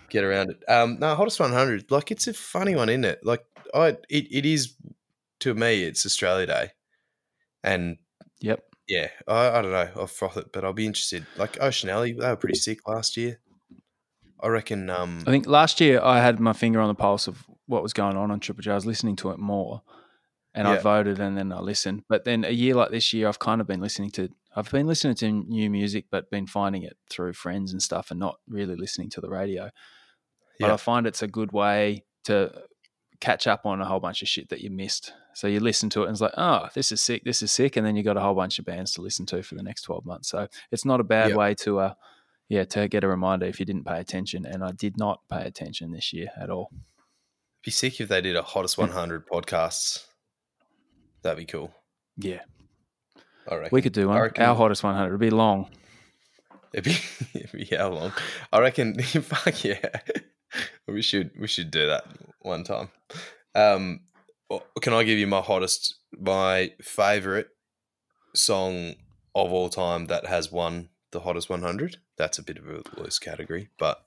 Get around it. Um, no, hottest 100. Like it's a funny one, isn't it? Like I it, it is to me it's Australia Day, and
yep,
yeah, I, I don't know, I'll froth it, but I'll be interested. Like Ocean Alley, they were pretty sick last year. I reckon. Um,
I think last year I had my finger on the pulse of what was going on on Triple J. I was listening to it more, and yeah. I voted, and then I listened. But then a year like this year, I've kind of been listening to. I've been listening to new music, but been finding it through friends and stuff, and not really listening to the radio. But yeah. I find it's a good way to catch up on a whole bunch of shit that you missed. So you listen to it and it's like, oh, this is sick, this is sick, and then you got a whole bunch of bands to listen to for the next twelve months. So it's not a bad way to, uh, yeah, to get a reminder if you didn't pay attention. And I did not pay attention this year at all.
Be sick if they did a hottest one hundred podcasts. That'd be cool.
Yeah, All right. we could do one. Reckon, Our hottest one hundred. It'd be long.
It'd be, it'd be how long? I reckon. Fuck yeah. we should we should do that one time. Um, can I give you my hottest, my favorite song of all time that has won the hottest 100? That's a bit of a loose category, but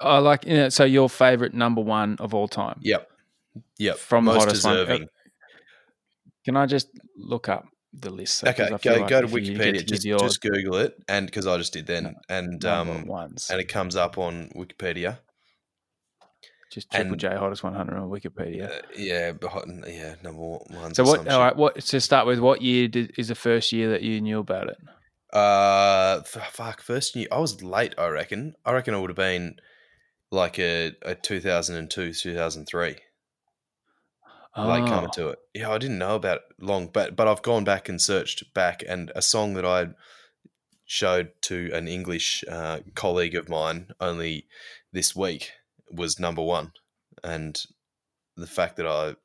I like you know, so your favorite number one of all time.
Yep. Yep.
From
most
hottest
deserving.
one. Can I just look up the list? So,
okay, go,
like
go to Wikipedia. Just,
your...
just Google it, and because I just did then, and um, and it comes up on Wikipedia.
Just triple
and,
J hottest 100 on Wikipedia.
Uh, yeah, hot, yeah, number one.
So what? All right, what to start with? What year did, is the first year that you knew about it?
Uh, fuck, first year I was late. I reckon. I reckon I would have been like a, a 2002, 2003 oh. like coming to it. Yeah, I didn't know about it long, but but I've gone back and searched back, and a song that I showed to an English uh, colleague of mine only this week was number one, and the fact that I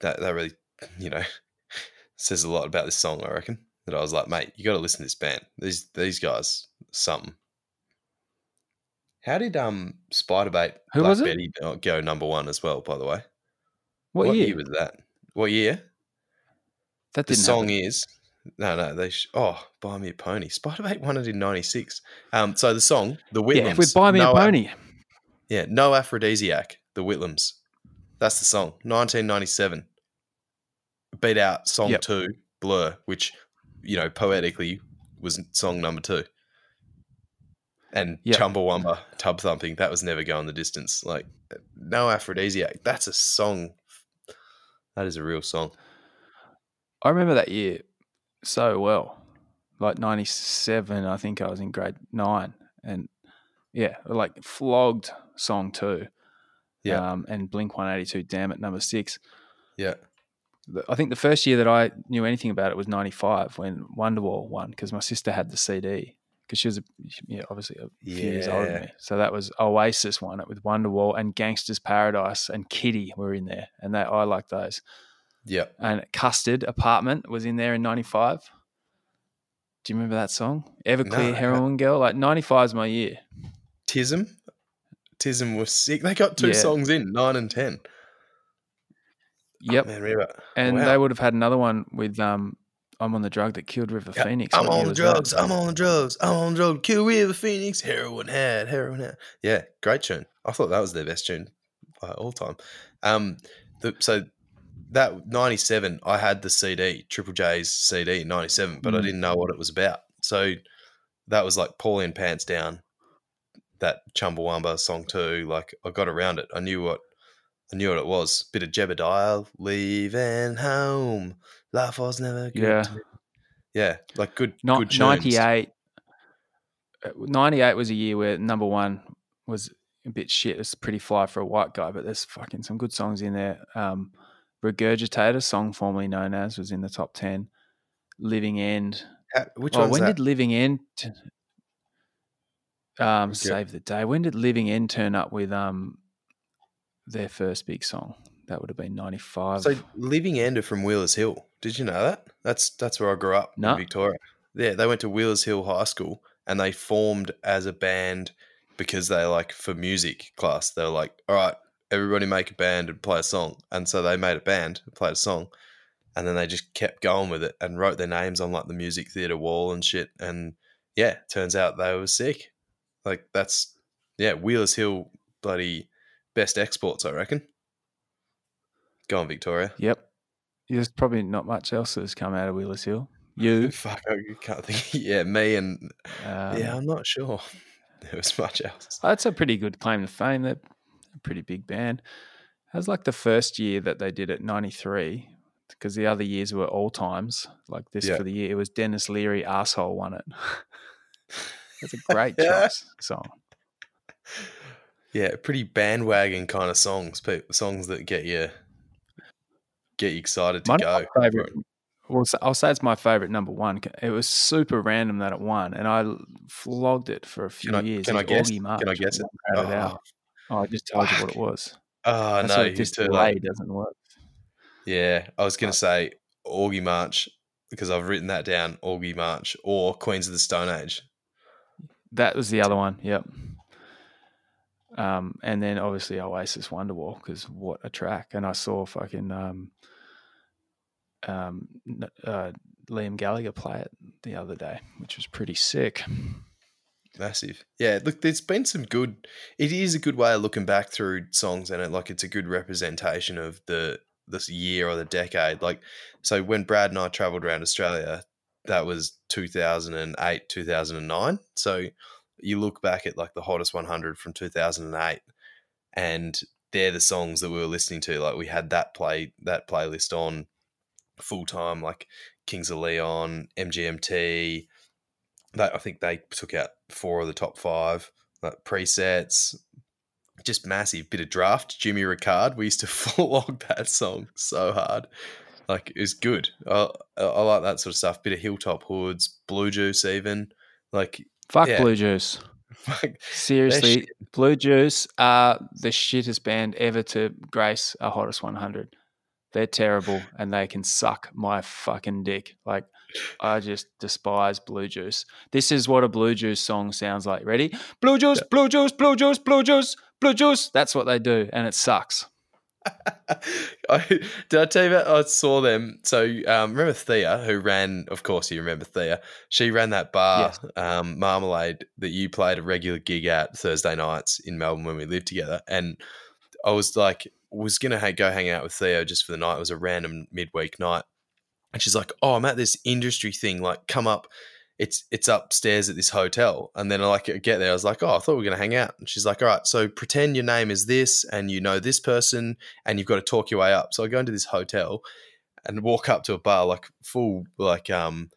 that that really you know says a lot about this song. I reckon that I was like, mate, you got to listen to this band. These these guys, something. How did um Spiderbait Black
was?
Betty go number one as well? By the way,
what, year?
was that? What year?
That
The song
happen.
is no, no. They sh- oh, buy me a pony. Spiderbait won it in '96. Um, so the song, the Whitlams.
Yeah, we buy me
no
a
Af-
pony.
yeah, no aphrodisiac. The Whitlams. That's the song. 1997. Beat out song
Yep.
two, Blur, which you know poetically was song number two. And
Yep.
Chumbawamba, tub thumping. That was never going the distance. Like no aphrodisiac. That's a song. That is a real song.
I remember that year so well. Like 97, I think I was in grade nine. And yeah, like flogged song two.
Yeah.
Um, and Blink 182, damn it, number six.
Yeah.
I think the first year that I knew anything about it was 95 when Wonderwall won because my sister had the CD because she was, a, yeah, obviously a few years older than me. So that was Oasis one with Wonderwall and Gangster's Paradise and Kitty were in there. And that I like those.
Yeah.
and Custard Apartment was in there in '95. Do you remember that song? Everclear
No.
Heroin Girl. Like '95 is my year.
Tism. Tism was sick. They got two
Yeah.
songs in, nine and ten.
Yep,
Man,
and
wow.
they would have had another one with um, "I'm on the drug that killed River
Yeah,
Phoenix."
I'm on the drugs. I'm on the drugs. I'm on the drugs. Kill River Phoenix. Heroin head. Heroin head. Yeah, great tune. I thought that was their best tune by all time. Um, the, so that '97, I had the CD, Triple J's CD, '97, but I
Mm.
didn't know what it was about. So that was like Pauline Pantsdown, that Chumbawamba song too. Like I got around it. I knew what I knew what it was. Bit of Jebediah, leaving home. Life was never good.
Yeah.
Yeah, like good,
Not
good tunes.
98. uh, 98 was a year where number one was a bit shit. It's pretty fly for a white guy, but there's fucking some good songs in there. Um, Regurgitator, song formerly known as, was in the top 10. Living End.
Ha- Which
oh,
one's
when
that?
did Living End t- um,
Yeah.
save the day? When did Living End turn up with um, their first big song? That would have been 95.
So Living Ender from Wheelers Hill. Did you know that? That's that's where I grew up
No.
in Victoria. Yeah, they went to Wheelers Hill High School and they formed as a band because they like for music class. They were like, all right, everybody make a band and play a song. And so they made a band, and played a song, and then they just kept going with it and wrote their names on like the music theater wall and shit. And yeah, turns out they were sick. Like that's yeah, Wheelers Hill bloody best exports, I reckon. Go on, Victoria.
yep. There's probably not much else that's come out of Wheelers Hill. You.
Fuck, I can't think. Yeah, me and
Um,
yeah, I'm not sure there was much else.
That's a pretty good claim to fame. They're a pretty big band. That was like the first year that they did it, 93, because the other years were all times. Like this
Yeah.
for the year, it was Denis Leary, Asshole won it. That's a great choice song.
Yeah, pretty bandwagon kind of songs, songs that get you get you excited to
One
go.
my favorite, well, I'll say it's my favorite number one. It was super random that it won, and I flogged it for a few
Can I
years.
can I guess?
March.
Can I guess it?
Won't it
Oh,
out. Oh, I just told you what it was.
oh
That's
no, you
this
too
delay
late.
doesn't work.
Yeah, I was gonna
Uh,
say Augie March because I've written that down. Augie March or Queens of the Stone Age.
That was the other one. Yep. Um, and then obviously Oasis Wonderwall because what a track! And I saw fucking um, um, uh, Liam Gallagher play it the other day, which was pretty sick.
Massive, yeah. Look, there's been some good. It is a good way of looking back through songs, and it like it's a good representation of the this year or the decade. Like, so when Brad and I travelled around Australia, that was 2008, 2009. So you look back at like the hottest 100 from 2008, and they're the songs that we were listening to. Like we had that play that playlist on full time, like Kings of Leon, MGMT. That I think they took out four of the top five like presets. Just massive bit of Drapht. Jimmy Recard. We used to flog that song so hard. Like it's good. I, I like that sort of stuff. Bit of Hilltop Hoods, Bluejuice, even like
fuck yeah. Blue Juice. Fuck, Seriously, Bluejuice are the shittest band ever to grace a hottest 100. They're terrible and they can suck my fucking dick. Like, I just despise Bluejuice. This is what a Bluejuice song sounds like. Ready? Bluejuice, Blue Juice, Bluejuice, Blue Juice, Bluejuice. That's what they do, and it sucks.
I, did I tell you about? I saw them. So um, remember Thea, who ran? Of course, you remember Thea. She ran that bar, yes. um, Marmalade, that you played a regular gig at Thursday nights in Melbourne when we lived together. And I was like, was gonna ha- go hang out with Theo just for the night. It was a random midweek night, and she's like, "Oh, I'm at this industry thing. Like, come up. It's it's upstairs at this hotel." And then I like get there. I was like, "Oh, I thought we were gonna hang out." And she's like, "All right, so pretend your name is this, and you know this person, and you've got to talk your way up." So I go into this hotel and walk up to a bar like full like um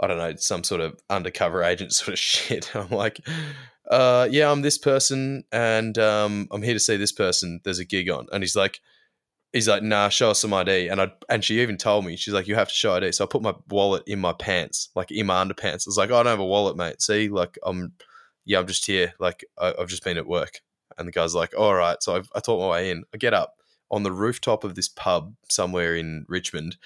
I don't know some sort of undercover agent sort of shit. I'm like, uh, yeah, I'm this person and um, I'm here to see this person. There's a gig on. And he's like, he's like, nah, show us some ID. And I and she even told me, she's like, you have to show ID. So I put my wallet in my pants, like in my underpants. I was like, oh, I don't have a wallet, mate. See, like I'm, yeah, I'm just here. Like I, have just been at work. And the guy's like, all right. So I've, I talk my way in. I get up on the rooftop of this pub somewhere in Richmond.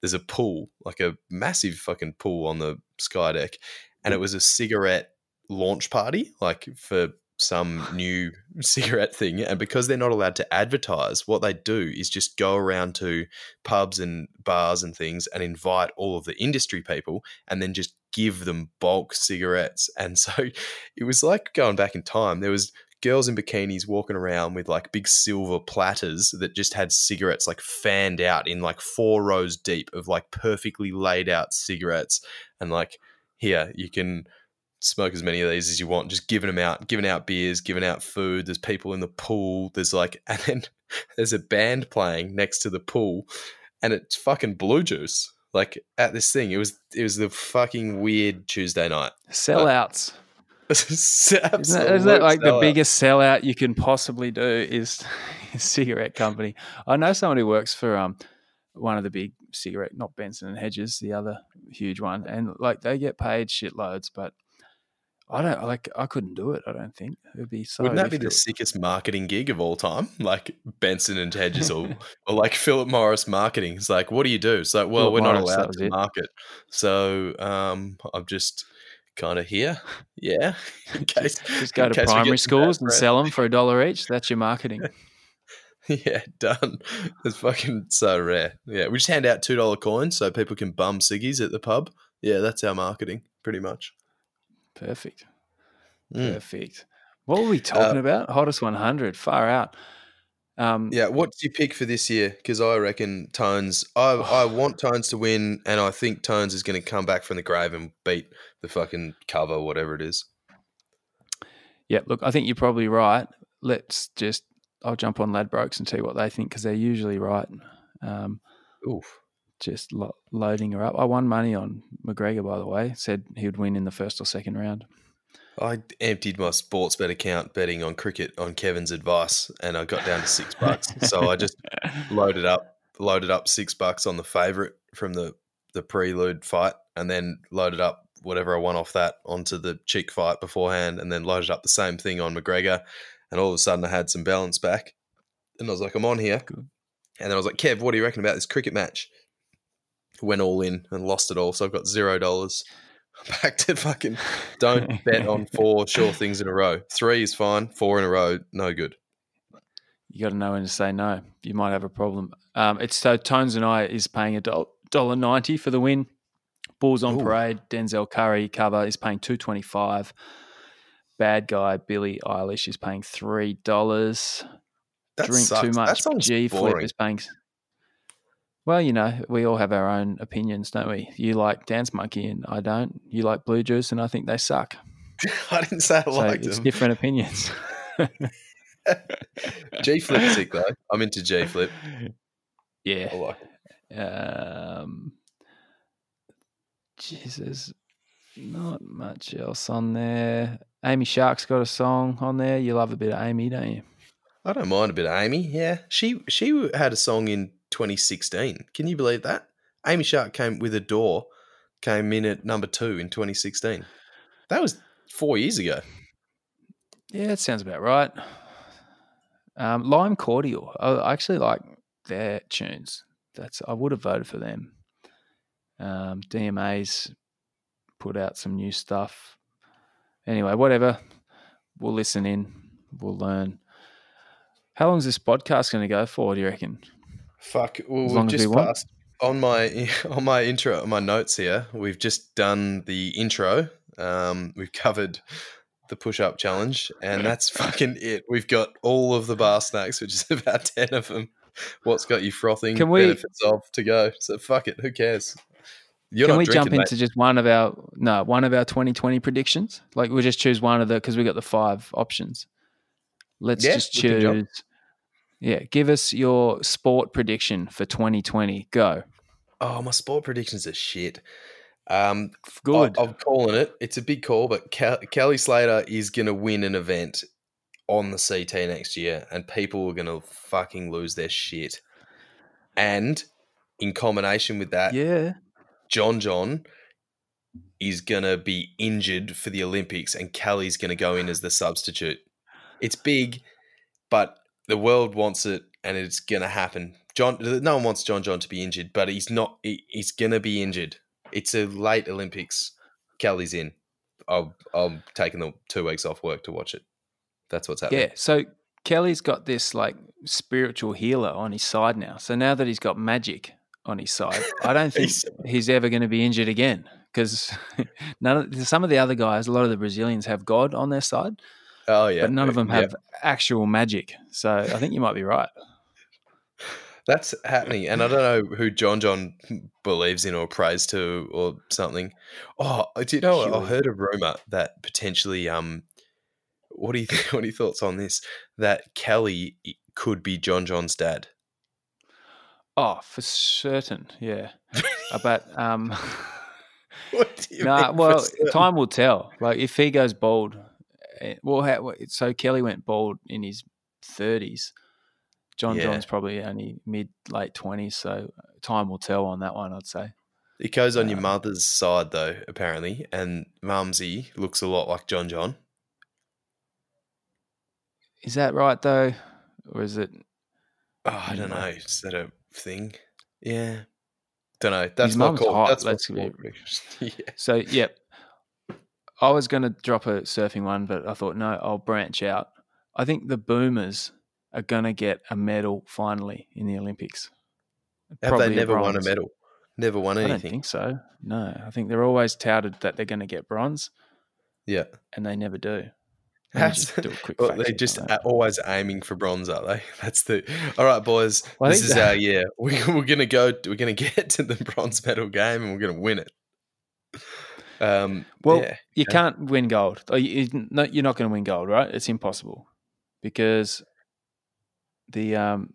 There's a pool, like a massive fucking pool on the sky deck. And it was a cigarette launch party, like for some new cigarette thing. And because they're not allowed to advertise, what they do is just go around to pubs and bars and things and invite all of the industry people and then just give them bulk cigarettes. And so it was like going back in time. There was girls in bikinis walking around with like big silver platters that just had cigarettes like fanned out in like four rows deep of like perfectly laid out cigarettes and like here you can smoke as many of these as you want, just giving them out, giving out beers, giving out food. There's people in the pool. There's like, and then there's a band playing next to the pool, and it's fucking Bluejuice. Like at this thing, it was it was the fucking weird Tuesday night
sellouts. isn't, that, isn't that like the biggest sellout you can possibly do? Is, is cigarette company? I know someone who works for um one of the big cigarette, not Benson and Hedges, the other huge one, and like they get paid shitloads, but I don't like. I couldn't do it. I don't think it would be so.
Wouldn't that be the sickest marketing gig of all time? Like Benson and Hedges, or or like Philip Morris marketing. It's like, what do you do? It's like, well, Philip we're Morris, not allowed to it. market, so um, I'm just kind of here. Yeah,
in case just go to primary schools and sell them for a dollar each. That's your marketing.
yeah, done. It's fucking so rare. Yeah, we just hand out two dollar coins so people can bum ciggies at the pub. Yeah, that's our marketing, pretty much.
Perfect. Mm. Perfect. What were we talking uh, about? Hottest 100. Far out.
Um, yeah, what do you pick for this year? Because I reckon Tones. I oh. I want Tones to win, and I think Tones is going to come back from the grave and beat the fucking cover, whatever it is.
Yeah, look, I think you're probably right. Let's just. I'll jump on Ladbrokes and see what they think because they're usually right. Um, Oof just lo- loading her up. I won money on McGregor, by the way. Said he would win in the first or second round.
I emptied my Sportsbet account betting on cricket on Kevin's advice, and I got down to six bucks. so I just loaded up, loaded up six bucks on the favourite from the the prelude fight, and then loaded up whatever I won off that onto the cheek fight beforehand, and then loaded up the same thing on McGregor, and all of a sudden I had some balance back, and I was like, I'm on here. Good. And then I was like, Kev, what do you reckon about this cricket match? Went all in and lost it all. So I've got zero dollars. Back to fucking don't bet on four sure things in a row. Three is fine. Four in a row, no good.
You got to know when to say no. You might have a problem. Um, it's so Tones and I is paying a dollar ninety for the win. Bulls on
Ooh.
parade. Denzel Curry cover is paying two twenty five. Bad guy Billie Eilish is paying three dollars. Drink
sucks.
too much. G Flip
boring.
is paying. Well, you know, we all have our own opinions, don't we? You like Dance Monkey and I don't. You like Bluejuice and I think they suck.
I didn't say I
So
liked
it's
them.
different opinions.
G Flip sick though. I'm into G Flip. I
yeah.
like it.
Um, Jesus, not much else on there. Amy Shark's got a song on there. You love a bit of Amy, don't you?
I don't mind a bit of Amy. Yeah, she she had a song in 2016. Can you believe that? Amy Shark came with Adore, came in at number two in 2016. That was four years ago.
Yeah, it sounds about right. Um, Lime Cordiale. I, actually like their tunes. That's I would have voted for them. Um, DMA's put out some new stuff. Anyway, whatever. We'll listen in. We'll learn. How long is this podcast going to go for? Do you reckon?
Fuck. Well, we've just
want.
passed on my on my intro, on my notes here. We've just done the intro. Um, we've covered the push-up challenge, and that's fucking it. We've got all of the bar snacks, which is about ten of them. What's got you frothing?
Can we-
benefits of to go? So fuck it. Who cares? You're
Can we
drinking,
jump
mate.
into just one of our no one of our 2020 predictions? Like we'll just choose one of the because we got the five options. Let's
Yeah,
just
we can jump.
choose. Yeah, give us your sport prediction for 2020. Go.
Oh, my sport predictions are shit. Um,
Good.
I, am calling it. It's a big call, but Kel- Kelly Slater is going to win an event on the CT next year, and people are going to fucking lose their shit. And in combination with that,
yeah.
John John is going to be injured for the Olympics, and Kelly's going to go in as the substitute. It's big, but the world wants it, and it's going to happen. John, no one wants John John to be injured, but he's not. He, he's going to be injured. It's a late Olympics. Kelly's in. I'll, I'm taking the two weeks off work to watch it. That's what's happening.
Yeah. So Kelly's got this like spiritual healer on his side now. So now that he's got magic on his side, I don't think
He's-
he's ever going to be injured again because none of some of the other guys, a lot of the Brazilians have God on their side,
Oh yeah,
but none of them
Yeah.
have actual magic. So I think you might be right.
That's happening, and I don't know who John John believes in or prays to or something. Oh, do you know? what? I heard a rumor that potentially, um, what do you think? What are your thoughts on this? That Kelly could be John John's dad.
Oh, for certain. Yeah. but. Um,
What do you
nah,
mean
well, time will tell. Like if he goes bald, well, how, so Kelly went bald in his thirties. John
Yeah.
John's probably only mid late twenties, so time will tell on that one. I'd say.
It goes on your
um,
mother's side though, apparently, and Mumsy looks a lot like John John.
Is that right though, or is it?
Oh, I don't know.
Anyway.
Is that a thing? Yeah. Don't know. That's
His
my call.
hot,
That's my
let's be-
call yeah.
So yeah, I was going to drop a surfing one, but I thought no, I'll branch out. I think the Boomers are going to get a medal finally in the Olympics.
Have
Probably
they
a
never won a medal? Never won anything?
I don't think so. No, I think they're always touted that they're going to get bronze,
Yeah.
and they never do. Let just do a
Well, they're just always aiming for bronze, aren't they? That's the. All right, boys.
Well,
this is
that-
our year. We, we're gonna go. We're gonna get to the bronze medal game, and we're gonna win it. Um.
Well,
yeah.
you
okay.
can't win gold. Oh, you, you- no, you're not going to win gold, right? It's impossible because the um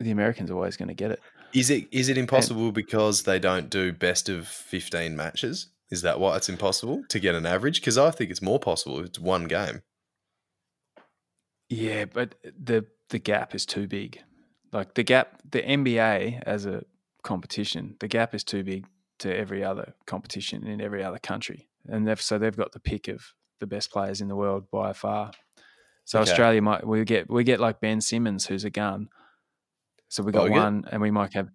the Americans are always going to get it.
Is it is it impossible because they don't do best of fifteen matches? Is that why it's impossible to get an average? Because I think it's more possible if it's one game.
Yeah, but the the gap is too big. Like the gap, the NBA as a competition, the gap is too big to every other competition in every other country, and they've so they've got the pick of the best players in the world by far. So
Okay.
Australia might we get we get like Ben Simmons who's a gun. So we got
Oh, we get-
one, and we might have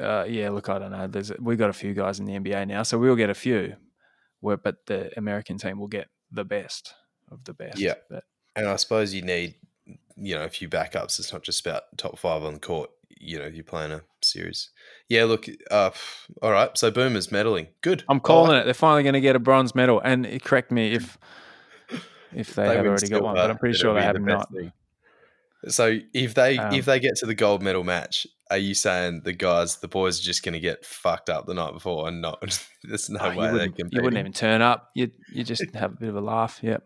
Uh, yeah, look, I don't know. There's we got a few guys in the NBA now, so we'll get a few. Where, but the American team will get the best of the best.
Yeah.
But
And I suppose you need, you know, a few backups. It's not just about top five on the court. You know, you're playing a series. Yeah, look, uh, all right. So Boomer's medaling. Good.
I'm calling it. They're finally going to get a bronze medal. And uh, correct me if if they,
They
have already got one, but I'm pretty sure they have
the
not.
thing. So if they
Um,
if they get to the gold medal match, are you saying the guys, the boys, are just going to get fucked up the night before and not? There's no
you,
way they
wouldn't,
can.
you wouldn't even turn up. You you just have a bit of a laugh. Yep.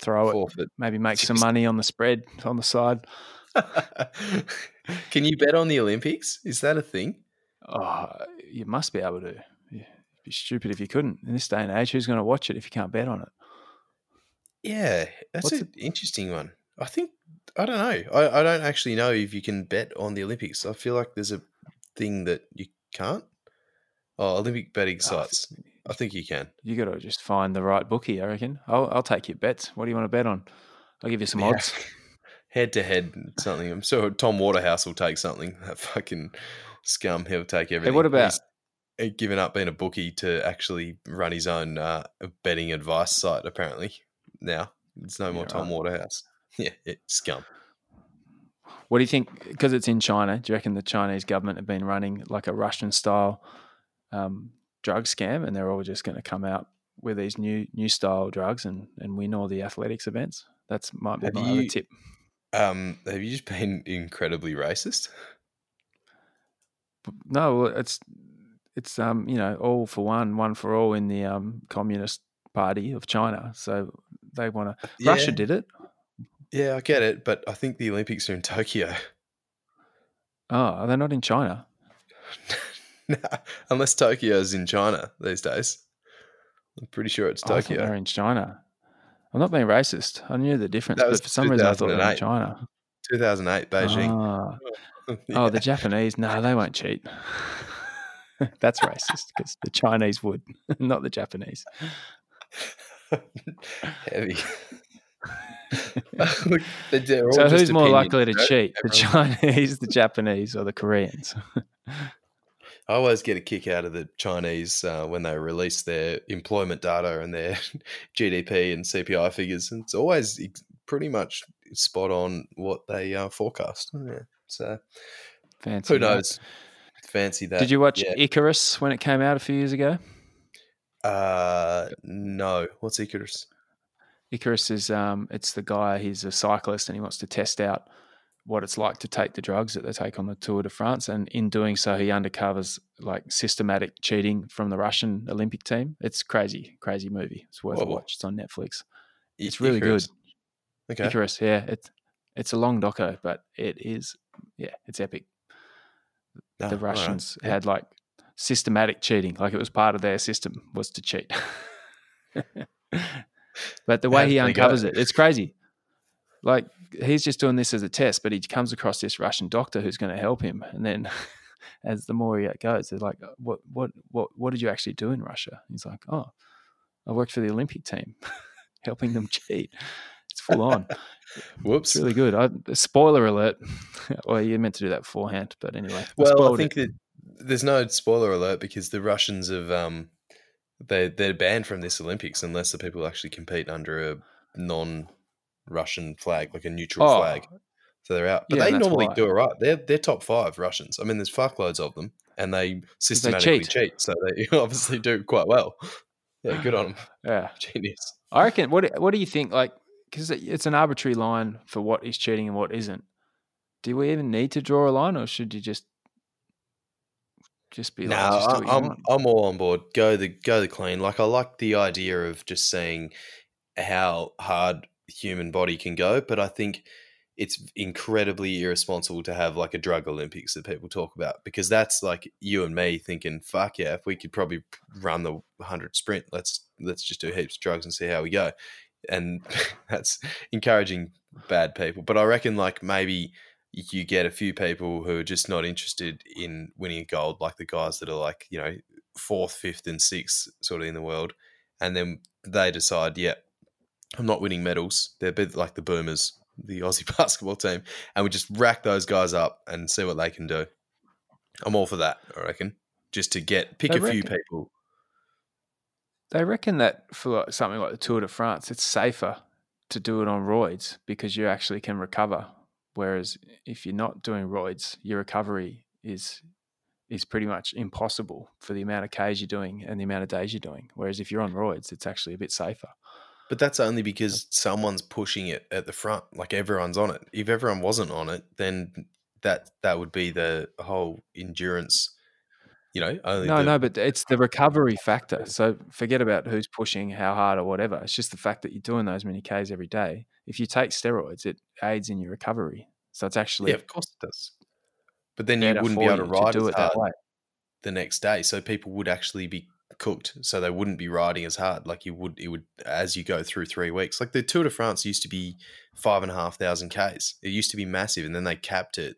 Throw it.
forfeit.
Maybe make some money on the spread on the side.
Can you bet on the Olympics? Is that a thing?
Oh, you must be able to. It'd be stupid if you couldn't. In this day and age, who's going to watch it if you can't bet on it?
Yeah, that's
What's
an interesting one. I think I don't know. I, I don't actually know if you can bet on the Olympics. I feel like there's a thing that you can't. Oh, Olympic betting
Oh, I
sites. I think you can.
You got to just find the right bookie. I reckon. I'll, I'll take your bets. What do you want to bet on? I'll give you some
Yeah. Head to head, something. I'm sure Tom Waterhouse will take something. That fucking scum. He'll take everything.
Hey, what about-
He's given up being a bookie to actually run his own uh, betting advice site? Apparently now it's no more
Yeah,
Tom
right.
Waterhouse. Yeah, it, scum.
What do you think? Because it's in China, do you reckon the Chinese government have been running like a Russian style um, drug scam, and they're all just going to come out with these new new style drugs and and win all the athletics events? That's might be
Have
my other tip.
Um, have you just been incredibly racist?
No, it's it's um you know all for one, one for all in the um Communist Party of China. So they want to. Russia did it.
Yeah, I get it, but I think the Olympics are in Tokyo.
Oh, are they not in China?
Unless Tokyo's in China these days. I'm pretty sure it's
Oh,
Tokyo.
were in China. I'm not being racist. I knew the difference, but for some reason I thought they were China.
2008 Beijing.
Ah.
Yeah.
Oh, the Japanese? No, they won't cheat. That's racist because the Chinese would, not the Japanese.
Heavy. Look, they're- they're all
So who's more likely to cheat, the Chinese, the Japanese, or the Koreans?
I always get a kick out of the Chinese uh, when they release their employment data and their GDP and CPI figures. And it's always pretty much spot on what they uh, forecast. Yeah. So
Fancy.
who
that.
knows? Fancy that.
Did you watch
Yeah.
Icarus when it came out a few years ago?
Uh, no. What's Icarus?
Icarus is um, it's the guy. He's a cyclist and he wants to test out what it's like to take the drugs that they take on the Tour de France. And in doing so, he undercovers like systematic cheating from the Russian Olympic team. It's crazy, crazy movie. It's worth a watch. It's on Netflix. It's really
Icarus.
good.
Okay.
Icarus, yeah. It's it's a long doco, but it is yeah, it's epic.
Ah,
the. Russians
Yeah.
had like systematic cheating, like it was part of their system was to cheat. but the way he uncovers it, it's crazy. Like he's just doing this as a test, but he comes across this Russian doctor who's going to help him, and then as the more he goes, they're like, "What, what, what, what did you actually do in Russia?" He's like, "Oh, I worked for the Olympic team, helping them cheat." It's full on.
Whoops.
It's really good. I, spoiler alert. well, you meant to do that beforehand, but anyway.
Well, I think
it.
that there's no spoiler alert because the Russians have um, they they're banned from this Olympics unless the people actually compete under a non-Russian flag, like a neutral
Oh,
flag. So they're out, but
Yeah,
they normally
why.
do it right. They're they're top five Russians. I mean, there's fuckloads of them, and they systematically
cheat.
cheat. So they obviously do quite well. Yeah, good on them.
yeah.
Genius.
I reckon. What What do you think? Like, because it's an arbitrary line for what is cheating and what isn't. Do we even need to draw a line, or should you just just be
No,
like, just do what you
I'm? I'm all on board. Go the go the clean. Like I like the idea of just seeing how hard human body can go, but I think it's incredibly irresponsible to have like a drug Olympics that people talk about because that's like you and me thinking, fuck yeah, if we could probably run the hundred sprint, let's let's just do heaps of drugs and see how we go. And that's encouraging bad people. But I reckon like maybe you get a few people who are just not interested in winning gold, like the guys that are like, you know, fourth, fifth, and sixth sort of in the world. And then they decide, yeah, I'm not winning medals. They're a bit like the Boomers, the Aussie basketball team. And we just rack those guys up and see what they can do. I'm all for that. I reckon just to get pick
I
a few
reckon-
people.
They reckon that for like something like the Tour de France, it's safer to do it on roids because you actually can recover. Whereas if you're not doing roids, your recovery is is pretty much impossible for the amount of Ks you're doing and the amount of days you're doing. Whereas if you're on roids, it's actually a bit safer.
But that's only because someone's pushing it at the front. Like everyone's on it. If everyone wasn't on it, then that that would be the whole endurance. You know, only
No,
the,
no, but it's the recovery factor. So forget about who's pushing, how hard, or whatever. It's just the fact that you're doing those many Ks every day. If you take steroids, it aids in your recovery. So it's actually
yeah, of course it does. But then you wouldn't be able to ride
do
as
it that way.
the next day, so people would actually be cooked. So they wouldn't be riding as hard. Like you would, it would as you go through three weeks. Like the Tour de France used to be five and a half thousand k's. It used to be massive, and then they capped it.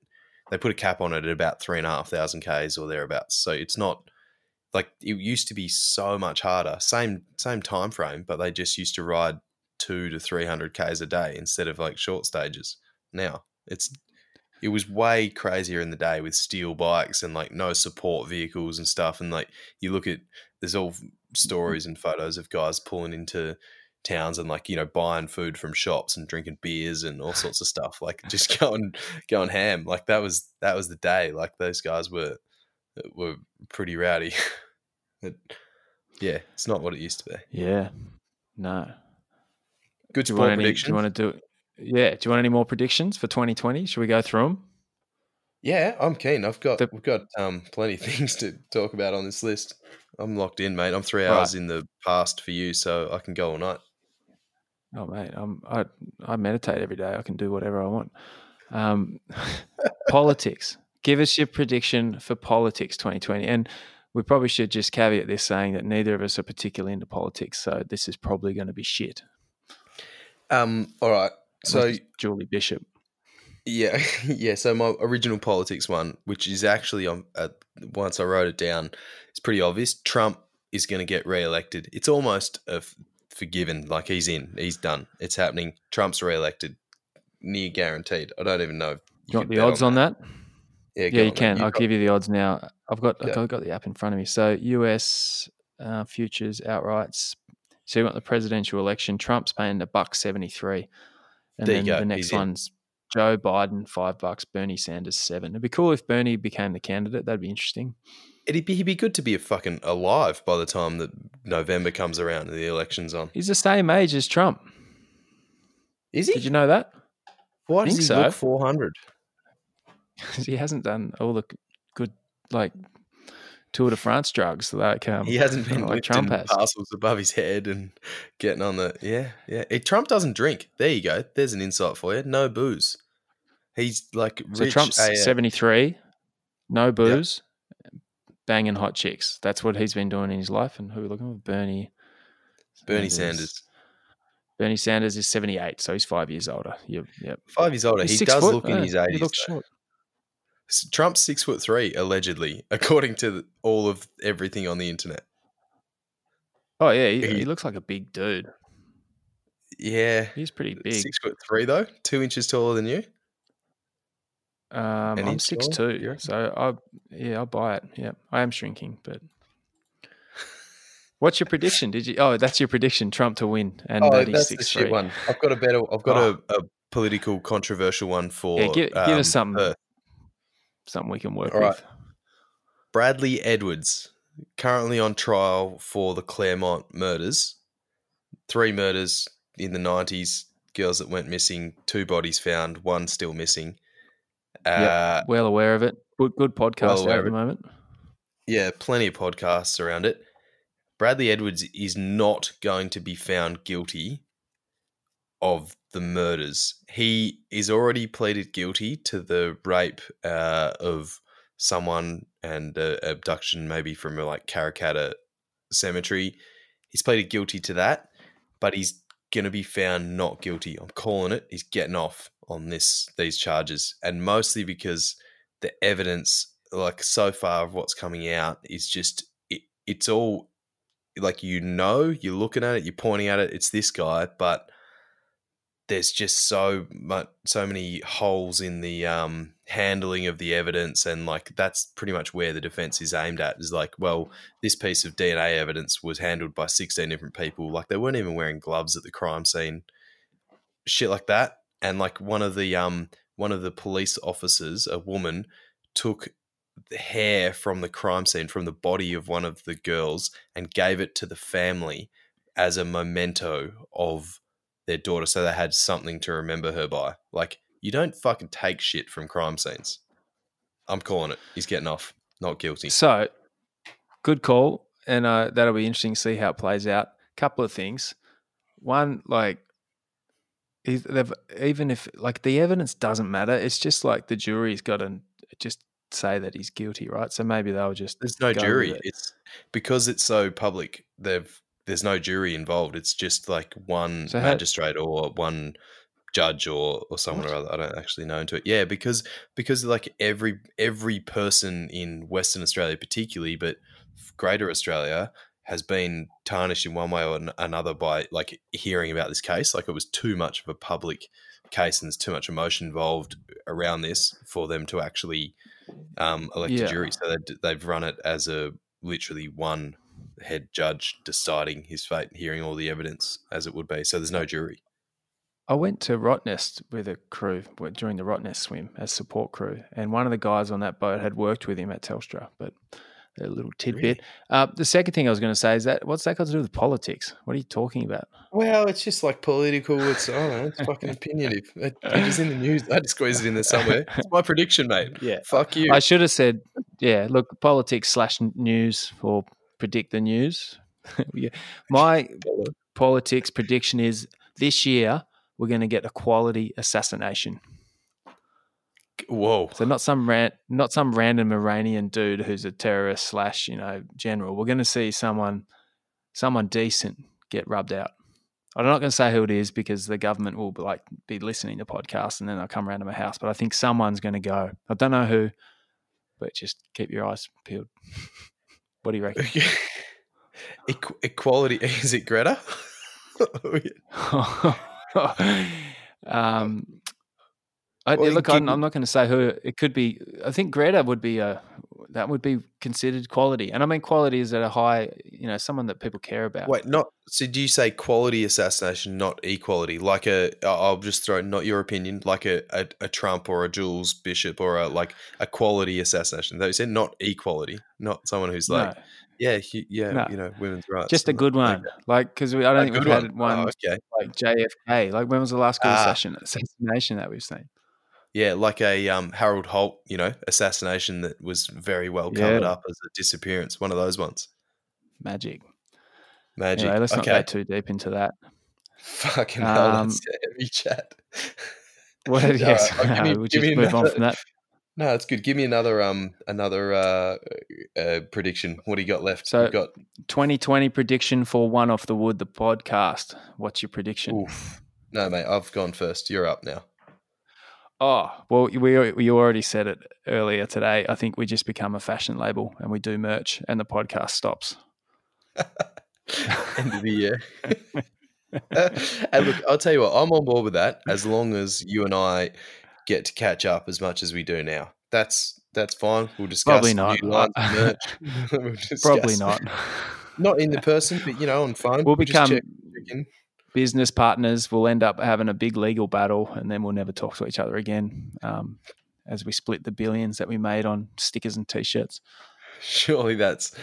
They put a cap on it at about three and a half thousand k's or thereabouts. So it's not like it used to be so much harder. Same same time frame, but they just used to ride two to three hundred k's a day instead of like short stages. Now it's it was way crazier in the day with steel bikes and like no support vehicles and stuff. And like you look at there's all stories and photos of guys pulling into towns and like you know buying food from shops and drinking beers and all sorts of stuff like just going going ham like that was that was the day like those guys were were pretty rowdy yeah it's not what it used to be
Yeah. No.
good
Do you
sport
want any? Do you want to do? Yeah. Do you want any more predictions for 2020? Should we go through them?
Yeah i'm keen i've got
The-
we've got um plenty of things to talk about on this list i'm locked in mate i'm three
Right.
hours in the past for you so i can go all night
Oh mate, I'm, I I meditate every day. I can do whatever I want. Um, politics. Give us your prediction for politics 2020, and we probably should just caveat this saying that neither of us are particularly into politics, so this is probably going to be shit.
um all right so
Julie Bishop.
Yeah, yeah. So my original politics one, which is actually on uh, once I wrote it down, it's pretty obvious. Trump is going to get re-elected. It's almost a f- forgiven. Like he's in, he's done. It's happening. Trump's re-elected, near guaranteed. I don't even know. If
You, want the odds on that?
Yeah,
Yeah, you can. I'll give you the odds now. I've got
Yeah.
I've got the app in front of me. So US uh, futures outrights. So you want the presidential election? Trump's paying a buck seventy three, and
There
then the next
he's in.
Joe Biden five bucks, Bernie Sanders seven. It'd be cool if Bernie became the candidate. That'd be interesting.
It'd be, he'd be good to be a fucking alive by the time that November comes around and the election's on.
He's the same age as Trump.
Is he?
Did you know that?
Why does he
so.
look four hundred?
he hasn't done all the good like Tour de France drugs like um,
He hasn't been
like Trump has.
parcels above his head and getting on the yeah yeah. Trump doesn't drink. There you go. There's an insight for you. No booze. He's like
So
rich
Trump's
AF.
73, no booze, banging hot chicks. That's what he's been doing in his life. And who are we looking for? Bernie.
Bernie Sanders.
Bernie Sanders is 78, so he's five years older. Yep. yep.
Five years older.
He's
he does
foot,
look in
eh?
his
He
eighties.
looks short.
Trump's six foot three, allegedly, according to all of everything on the internet.
Oh, yeah. He,
He-
looks like a big dude.
Yeah,
He's pretty big.
six foot three though, two inches taller than you.
Um, I'm six
taller,
two, so I yeah I'll buy it. Yeah, I am shrinking, but what's your prediction? Did you? Oh, that's your prediction: Trump to win and
oh, that's the shit one. I've got a better. I've got
Oh.
a, a political controversial one for.
Yeah, give, give
um,
us something,
Perth.
Something we can work
All right.
with.
Bradley Edwards, currently on trial for the Claremont murders. Three murders in the 90s, girls that went missing, two bodies found, one still missing. Uh,
Well aware of it. Good, good podcast
of
at the moment.
yeah, plenty of podcasts around it. Bradley Edwards is not going to be found guilty of the murders. He is already pleaded guilty to the rape uh, of someone and uh, abduction, maybe from like Karrakatta Cemetery. He's pleaded guilty to that, but he's to be found not guilty. I'm calling it. He's getting off on this these charges, and mostly because the evidence, like so far of what's coming out, is just it, it's all like you know, you're looking at it, you're pointing at it. It's this guy, but there's just so much, so many holes in the um, handling of the evidence, and like that's pretty much where the defense is aimed at. Is like, well, this piece of DNA evidence was handled by 16 different people. Like they weren't even wearing gloves at the crime scene, shit like that. And like one of the um one of the police officers, a woman, took the hair from the crime scene from the body of one of the girls and gave it to the family as a memento of their daughter so they had something to remember her by. Like, you don't fucking take shit from crime scenes. I'm calling it. He's getting off. Not guilty.
So, good call. And uh, that'll be interesting to see how it plays out. Couple of things. One, like, they've even if like the evidence doesn't matter, it's just like the jury's got to just say that he's guilty, right? So maybe they'll just
there's no jury.
It.
It's because it's so public. They've there's no jury involved. It's just like one so magistrate how, or one judge or or someone what? or other. I don't actually know into it. Yeah, because because like every every person in Western Australia, particularly, but Greater Australia has been tarnished in one way or another by like hearing about this case. Like it was too much of a public case and there's too much emotion involved around this for them to actually um, elect yeah. a jury. So they've run it as a literally one head judge deciding his fate, hearing all the evidence as it would be. So there's no jury.
I went to Rottnest with a crew during the Rottnest swim as support crew, and one of the guys on that boat had worked with him at Telstra. But a little tidbit. Really? Uh, the second thing I was going to say is that what's that got to do with politics? What are you talking about?
Well, it's just like political. It's I don't know. It's fucking opinionative. It, it is in the news. I just squeezed it in there somewhere. It's my prediction, mate.
Yeah.
Fuck you.
I should have said, yeah. Look, politics slash news or predict the news. My politics prediction is this year we're going to get a quality assassination.
Whoa!
So not some ran, not some random Iranian dude who's a terrorist slash you know general. We're going to see someone, someone decent get rubbed out. I'm not going to say who it is because the government will be like be listening to podcasts and then they'll come around to my house. But I think someone's going to go. I don't know who, but just keep your eyes peeled. what do you reckon?
Equality is it Greta?
um, I, well, look, I'm, I'm, not going to say who it could be. I think Greta would be a that would be considered quality, and I mean quality is at a high, you know, someone that people care about.
Wait, not so? Do you say quality assassination, not equality? Like a, I'll just throw not your opinion, like a, a, a Trump or a Jules Bishop or a like a quality assassination. Though you said not equality, not someone who's like. No. Yeah, he, yeah, no. you know, women's rights.
Just a good one, like because I don't a think we've one. had one oh, okay. like JFK. Like when was the last good ah. assassination that we've seen?
Yeah, like a um, Harold Holt, you know, assassination that was very well covered yeah. up as a disappearance. One of those ones.
Magic.
Magic.
Anyway, let's okay. not go too deep into that.
Fucking hell, um, that's heavy chat.
Well, yes, right, me, we'll just move another, on from that.
No, it's good. Give me another um another uh, uh, prediction. What do you got left?
So, You've got 2020 prediction for One Off the Wood, the podcast. What's your prediction?
Oof. No, mate, I've gone first. You're up now.
Oh well, we we already said it earlier today. I think we just become a fashion label and we do merch, and the podcast stops.
End of the year. and look, I'll tell you what, I'm on board with that as long as you and I get to catch up as much as we do now. That's that's fine. We'll discuss
probably not.
merch.
we'll probably not.
Not in the person, but you know, on phone.
We'll, we'll become business partners will end up having a big legal battle and then we'll never talk to each other again um, as we split the billions that we made on stickers and t-shirts.
Surely that's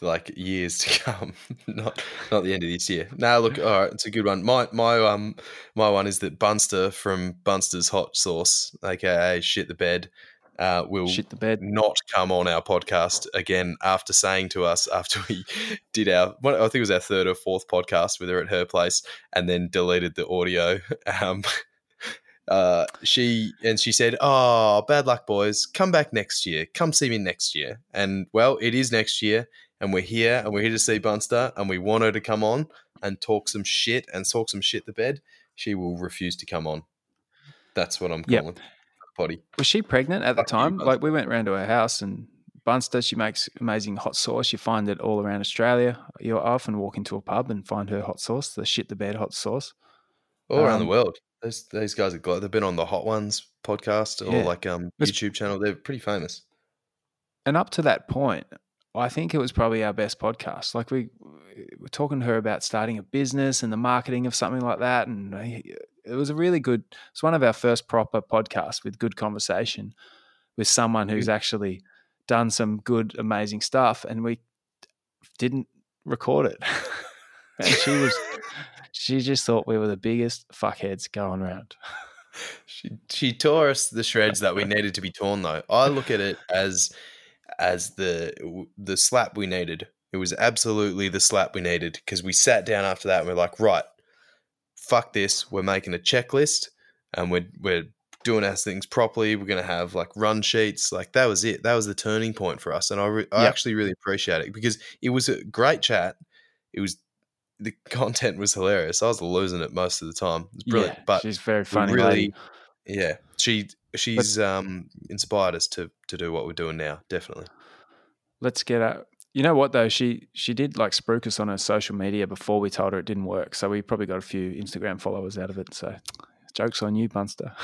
like years to come not not the end of this year. Now look all right it's a good one. My my um my one is that bunster from bunster's hot sauce aka shit the bed uh, will
Shit the bed.
not come on our podcast again after saying to us after we did our I think it was our third or fourth podcast with her at her place and then deleted the audio. Um, uh, she and she said, "Oh, bad luck, boys. Come back next year. Come see me next year." And well, it is next year, and we're here, and we're here to see Bunster, and we want her to come on and talk some shit and talk some shit the bed. She will refuse to come on. That's what I'm calling. Yep potty.
Was she pregnant at the time? like we went around to her house and Bunster, she makes amazing hot sauce. You find it all around Australia. You'll often walk into a pub and find her hot sauce, the shit the bed hot sauce.
All um, around the um, world. Those those guys are gl- they've been on the Hot Ones podcast or
Yeah.
like um YouTube channel. They're pretty famous.
and up to that point, I think it was probably our best podcast. Like we were talking to her about starting a business and the marketing of something like that, and I- it was a really good. It's one of our first proper podcasts with good conversation with someone who's mm. actually done some good, amazing stuff, and we didn't record it. and she was, she just thought we were the biggest fuckheads going around.
She she tore us the shreds that we needed to be torn though. I look at it as as the the slap we needed. It was absolutely the slap we needed because we sat down after that and we're like, right, fuck this. We're making a checklist and we're we're doing our things properly. We're gonna have like run sheets. Like that was it. That was the turning point for us, and I re- I
Yep.
actually really appreciate it because it was a great chat. It was the content was hilarious. I was losing it most of the time. It was brilliant,
Yeah,
but
she's very funny.
really
lady.
yeah she she's um inspired us to to do what we're doing now definitely
let's get out. You know what though? She she did like spruik us on her social media before we told her it didn't work. So we probably got a few Instagram followers out of it. So jokes on you, Bunster.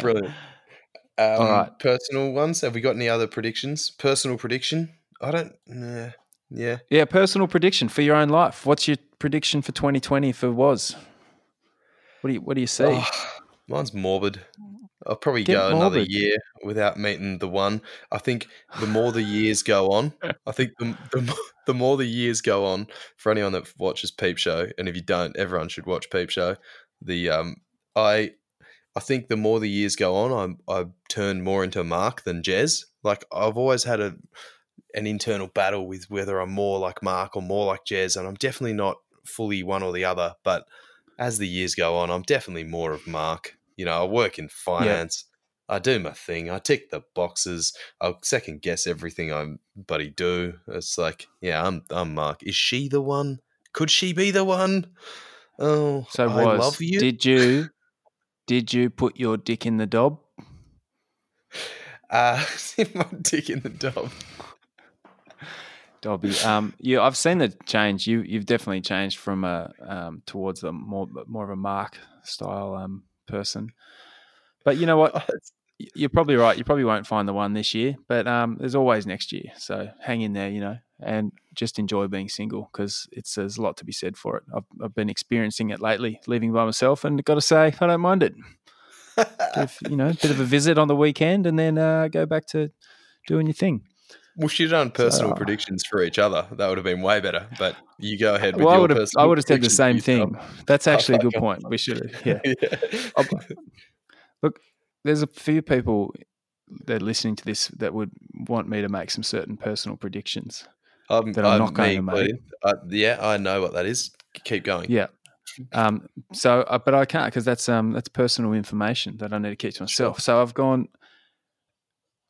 brilliant um,
right.
personal ones have we got any other predictions personal prediction i don't nah, yeah
yeah, personal prediction for your own life. What's your prediction for 2020 for was? What do you what do you see?
Oh, mine's morbid i'll probably
Get
go another year without meeting the one. I think the more the years go on i think the, the, the more the years go on for anyone that watches peep show and if you don't everyone should watch peep show the um i i think the more the years go on i i turn more into mark than jez. Like i've always had a an internal battle with whether i'm more like mark or more like jez and i'm definitely not fully one or the other but as the years go on i'm definitely more of mark you know i work in finance I do my thing. I tick the boxes. I'll second guess everything I buddy do. It's like, yeah, I'm I'm Mark. Is she the one? Could she be the one? Oh,
so
I
was
love you.
did you did you put your dick in the dob?
uh, my dick in the dob.
Dobby. Um, you, I've seen the change. You, you've definitely changed from a um, towards a more more of a Mark style um, person. But you know what? You're probably right. You probably won't find the one this year, but um, there's always next year. So hang in there, you know, and just enjoy being single because it's there's a lot to be said for it. I've, I've been experiencing it lately, living by myself, and got to say I don't mind it. You know, a bit of a visit on the weekend, and then uh, go back to doing your thing.
Well, she'd done personal
So-
predictions for each other. That would have been way better. But you go ahead. With
Well, I would have I would have said the same thing. That's actually a good point. We should have. Yeah.
yeah.
I'll- There's a few people that are listening to this that would want me to make some certain personal predictions.
I'm,
that I'm not going to make.
Uh, yeah, I know what that is. Keep going.
Yeah. Um, so, uh, but I can't because that's um, that's personal information that I need to keep to myself. So I've gone.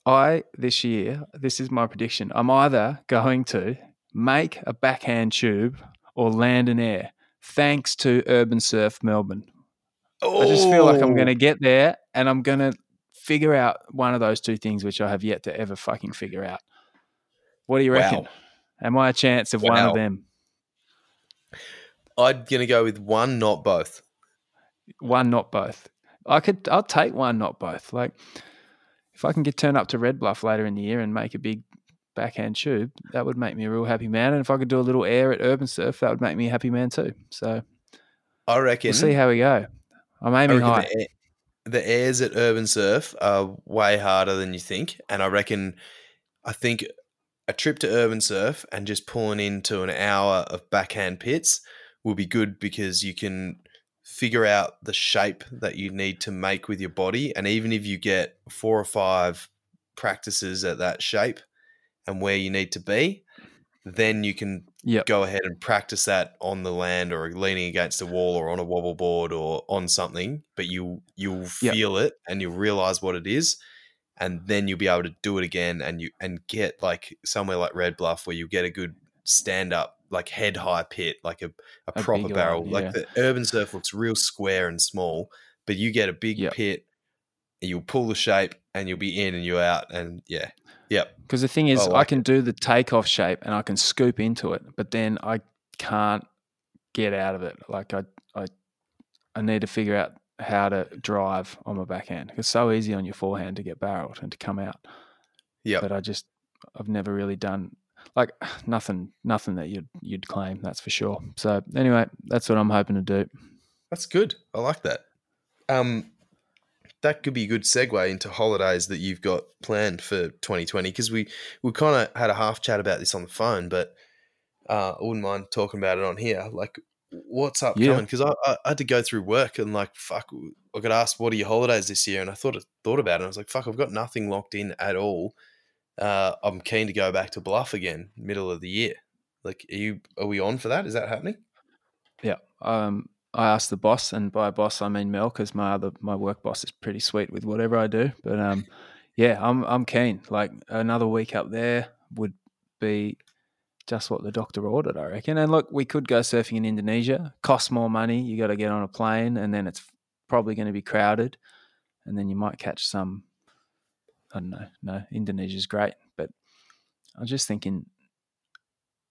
I this year, this is my prediction. I'm either going to make a backhand tube or land an air, thanks to Urban Surf Melbourne. I just feel like I'm going to get there and I'm going to figure out one of those two things, which I have yet to ever fucking figure out. What do you reckon?
Wow.
Am I a chance of one of them?
I'm gonna go with one, not both.
One, not both. I could. I'll take one, not both. Like, if I can get turned up to Red Bluff later in the year and make a big backhand tube, that would make me a real happy man. And if I could do a little air at Urban Surf, that would make me a happy man too. So
I reckon.
we'll see how we go. I'm aiming high.
the, air- the airs at Urban Surf are way harder than you think, and I reckon, I think a trip to Urban Surf and just pulling into an hour of backhand pits will be good because you can figure out the shape that you need to make with your body, and even if you get four or five practices at that shape and where you need to be, then you can
Yep.
go ahead and practice that on the land or leaning against a wall or on a wobble board or on something but you you'll
Yep.
feel it and you'll realize what it is and then you'll be able to do it again and you and get like somewhere like red bluff where you get a good stand up like head high pit like a, a,
A
proper barrel
one,
like the urban surf looks real square and small but you get a big
Yep.
pit and you'll pull the shape and you'll be in and you're out and yeah yep
Because the thing is,
I
I,
like
can do the takeoff shape and I can scoop into it, but then I can't get out of it. Like I, I I need to figure out how to drive on my backhand. It's so easy on your forehand to get barreled and to come out.
Yeah.
But I just I've never really done like nothing nothing that you'd you'd claim, that's for sure. So anyway, that's what I'm hoping to do.
That's good. I like that. Um, that could be a good segue into holidays that you've got planned for 2020 because we we kind of had a half chat about this on the phone, but uh, I wouldn't mind talking about it on here. Like, what's upcoming?
Yeah.
Because I, I, I had to go through work and like, fuck, I got asked, what are your holidays this year? And I thought thought about it. And I was like, fuck, I've got nothing locked in at all. Uh, I'm keen to go back to Bluff again, middle of the year. Like, are you are we on for that? Is that happening?
Yeah. Um I asked the boss, and by boss I mean Mel, because my other my work boss is pretty sweet with whatever I do. But um, yeah, I'm I'm keen. Like another week up there would be just what the doctor ordered, I reckon. And look, we could go surfing in Indonesia. Costs more money. You got to get on a plane, and then it's probably going to be crowded, and then you might catch some. I don't know. No, Indonesia's great, but I'm just thinking.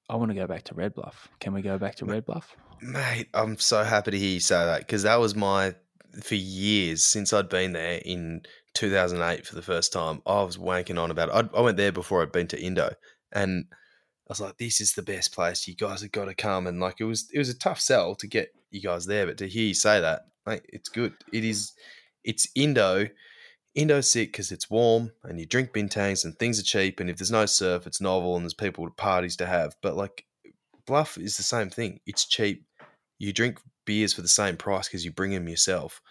I want to go back to Red Bluff. Can we go back to Red Bluff?
Mate, I'm so happy to hear you say that because that was my for years since I'd been there in 2008 for the first time. I was wanking on about it. I, I went there before I'd been to Indo, and I was like, "This is the best place. You guys have got to come." And like, it was it was a tough sell to get you guys there, but to hear you say that, mate, it's good. It is. It's Indo. Indo's sick because it's warm and you drink bintangs and things are cheap. And if there's no surf, it's novel and there's people parties to have. But like Bluff is the same thing. It's cheap. You drink beers for the same price because you bring them yourself.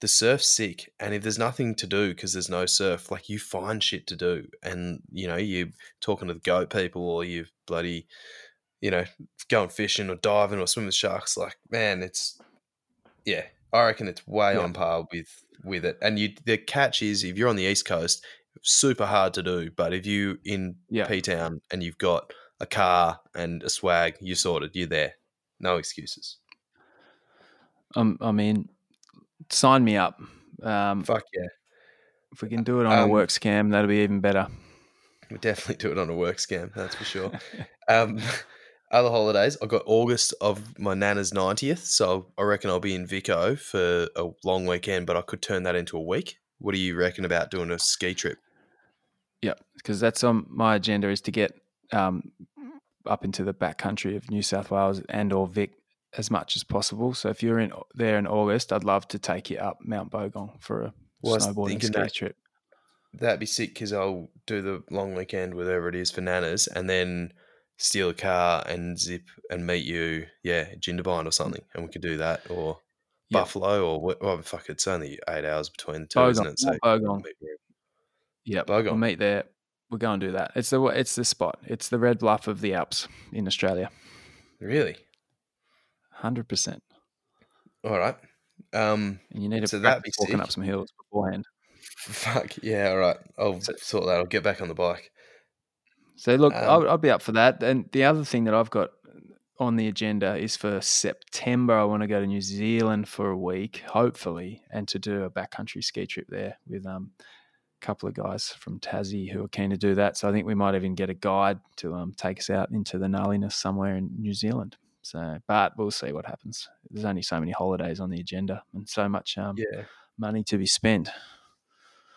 The surf's sick, and if there's nothing to do because there's no surf, like you find shit to do, and you know you're talking to the goat people, or you bloody, you know, going fishing or diving or swimming with sharks. Like man, it's yeah, I reckon it's way
Yeah.
on par with with it. And you, the catch is if you're on the east coast, super hard to do, but if you in
Yeah.
P Town and you've got a car and a swag, you're sorted. You're there. No excuses.
Um, I mean, sign me up. Um,
Fuck yeah.
if we can do it on a
Um,
work scam, that'll be even better.
We definitely do it on a work scam, that's for sure. um, other holidays, I've got August of my nana's 90th. So I reckon I'll be in Vico for a long weekend, but I could turn that into a week. What do you reckon about doing a ski trip?
Yeah, because that's on my agenda is to get um, up into the back country of New South Wales and or Vic as much as possible. So if you're in there in August, I'd love to take you up Mount Bogong for a
Well,
snowboarding ski
that-
trip.
That'd be sick because I'll do the long weekend, whatever it is, for Nana's, and then steal a car and zip and meet you, yeah, Jindabyne or something, and we could do that, or
Yeah.
Buffalo, or what? Oh, fuck, it's only eight hours between the two, isn't it? So
Mount Bogong.
meet wherever.
Yeah, we'll meet there. We'll go and do that. It's the it's the spot. It's the Red Bluff of the Alps in Australia.
really?
Hundred percent.
All right. Um,
And you need to
So
practice
be
walking
sick.
up some hills beforehand.
fuck yeah. All right. I'll
So-
sort that. I'll get back on the bike.
So look,
Um,
I'll, I'll be up for that. And the other thing that I've got on the agenda is for September. I want to go to New Zealand for a week, hopefully, and to do a backcountry ski trip there with um, a couple of guys from Tassie who are keen to do that. So I think we might even get a guide to um, take us out into the gnarliness somewhere in New Zealand. So, but we'll see what happens. There's only so many holidays on the agenda and so much um,
Yeah.
money to be spent.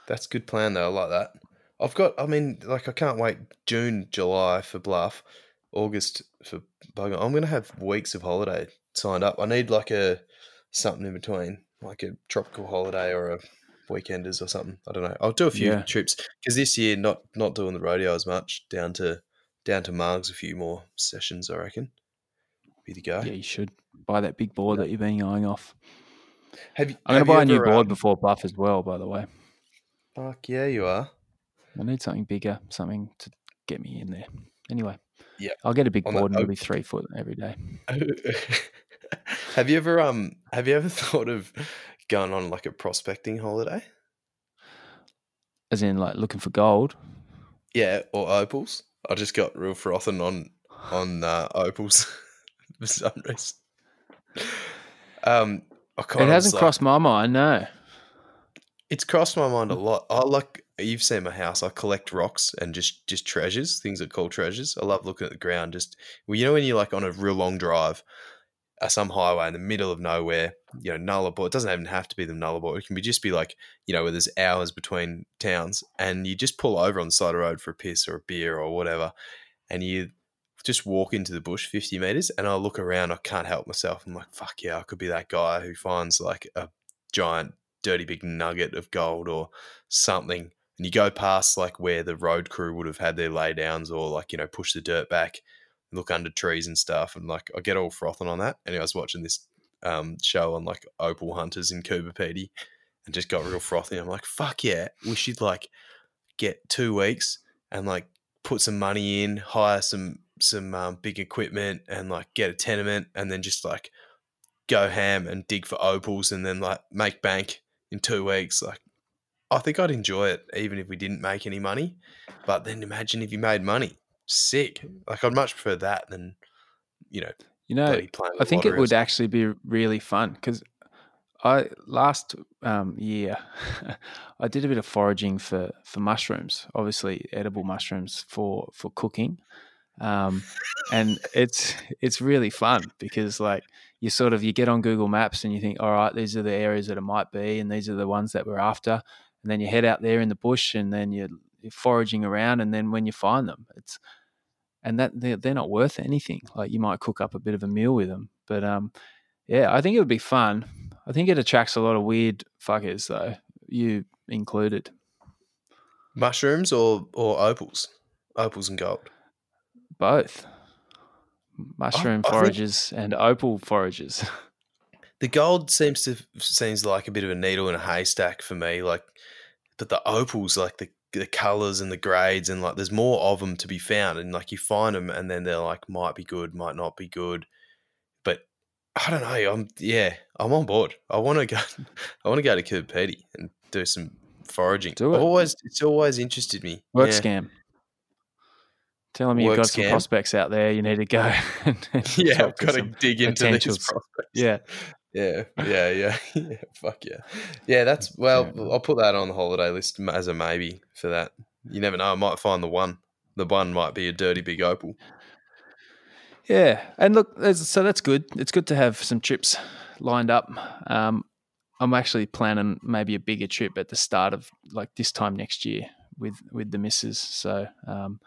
That's a good plan though. I like that. I've got. I mean, like I can't wait. June, July for Bluff, August for Bogong. I'm gonna have weeks of holiday signed up. I need like a something in between, like a tropical holiday or a weekenders or something. I don't know. I'll do a few
Yeah.
trips because this year not not doing the rodeo as much. Down to down to Margs a few more sessions. I reckon. Be the go.
Yeah, you should buy that big board that you've been going off.
Have you?
I'm going to buy a new board
um,
before Bluff as well, by the way.
Fuck yeah, you are.
I need something bigger, something to get me in there. Anyway,
Yeah.
I'll get a big
On that
board and it'll be three foot every day.
have you ever um have you ever thought of going on like a prospecting holiday?
As in, like looking for gold.
Yeah, or opals. I just got real frothing on on uh, opals for some reason. Um, I
It hasn't
like,
crossed my mind, no.
It's crossed my mind a lot. I like you've seen my house. I collect rocks and just just treasures, things that call treasures. I love looking at the ground. Just well, you know when you're like on a real long drive, uh, some highway in the middle of nowhere, you know, Nullarbor. It doesn't even have to be the Nullarbor. It can be just be like, you know, where there's hours between towns and you just pull over on the side of the road for a piss or a beer or whatever. And you just walk into the bush 50 meters and I look around. I can't help myself. I'm like, fuck yeah, I could be that guy who finds like a giant, dirty big nugget of gold or something. And you go past like where the road crew would have had their laydowns or like, you know, push the dirt back look under trees and stuff, and like I get all frothing on that. and I was watching this um, show on like opal hunters in Coober Pedy and just got real frothy. I'm like, fuck yeah, we should like get two weeks and like put some money in, hire some some um, big equipment, and like get a tenement, and then just like go ham and dig for opals, and then like make bank in two weeks. Like, I think I'd enjoy it even if we didn't make any money. But then imagine if you made money sick. Like I'd much prefer that than you know.
You know, I think it would actually be really fun because I last um, year I did a bit of foraging for for mushrooms, obviously edible mushrooms for for cooking, um, and it's it's really fun because like you sort of you get on Google Maps and you think, all right, these are the areas that it might be, and these are the ones that we're after, and then you head out there in the bush and then you're, you're foraging around, and then when you find them, it's and that they're, they're not worth anything. Like you might cook up a bit of a meal with them, but um, yeah, I think it would be fun. I think it attracts a lot of weird fuckers though, you included.
Mushrooms or or opals, opals and gold.
Both mushroom I, I forages and opal forages.
The gold seems to seems like a bit of a needle in a haystack for me. Like, but the opals, like the the colors and the grades and like there's more of them to be found and like you find them and then they're like might be good might not be good but i don't know i'm yeah i'm on board i want to go i want to go to Coober and do some foraging do it. I've always it's always interested me
work yeah. scam Tell me you've got scam. some prospects out there. You need to go.
yeah, I've got to dig into these prospects.
Yeah,
yeah, yeah, yeah, yeah. Fuck yeah, yeah. That's well. I'll put that on the holiday list as a maybe for that. You never know. I might find the one. The one might be a dirty big opal.
Yeah, and look, so that's good. It's good to have some trips lined up. Um, I'm actually planning maybe a bigger trip at the start of like this time next year with with the missus. So um,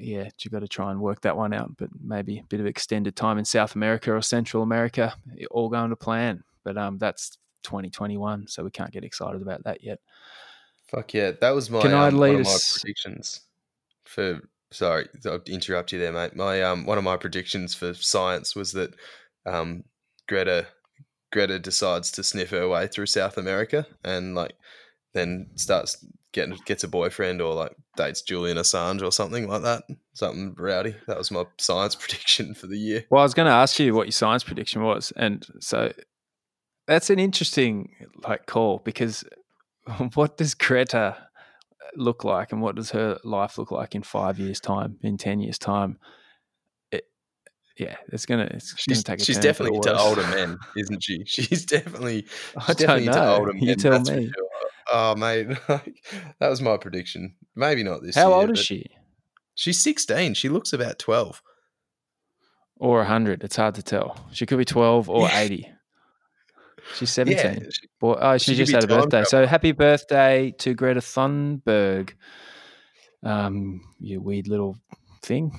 yeah, you got to try and work that one out. But maybe a bit of extended time in South America or Central America, all going to plan. But um, that's 2021, so we can't get excited about that yet.
Fuck yeah, that was my Can I um, one of my predictions for. Sorry, I'll interrupt you there, mate. My um, one of my predictions for science was that um, Greta Greta decides to sniff her way through South America and like then starts getting gets a boyfriend or like dates Julian Assange or something like that. Something rowdy. That was my science prediction for the year.
Well, I was going to ask you what your science prediction was, and so that's an interesting like call because what does Greta look like, and what does her life look like in five years' time, in ten years' time? yeah, it's gonna. It's
she's,
gonna take.
she's definitely to older men, isn't she? She's definitely. She's I
definitely don't know. to older men. You tell me. Sure.
Oh, mate, that was my prediction. Maybe not this.
How
year,
old is she?
She's sixteen. She looks about twelve.
Or hundred. It's hard to tell. She could be twelve or eighty. She's seventeen. Yeah, she, oh, she, she just had a birthday. So happy birthday to Greta Thunberg. Um, you weird little thing.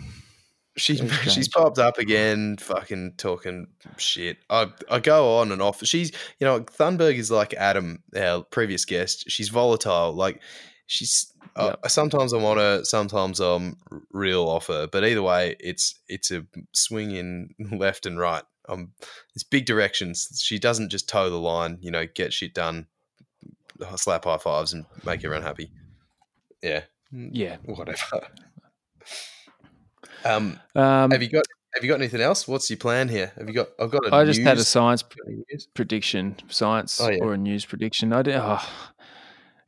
She's she's popped up again, fucking talking shit. I I go on and off. She's you know Thunberg is like Adam, our previous guest. She's volatile. Like she's uh, sometimes I'm on her, sometimes I'm real off her. But either way, it's it's a swing in left and right. Um, it's big directions. She doesn't just toe the line. You know, get shit done, slap high fives, and make everyone happy. Yeah,
yeah,
whatever. Um, um, have you got Have you got anything else? What's your plan here? Have you got? I've got.
I just had a science prediction, science oh, yeah. or a news prediction. I did. Oh,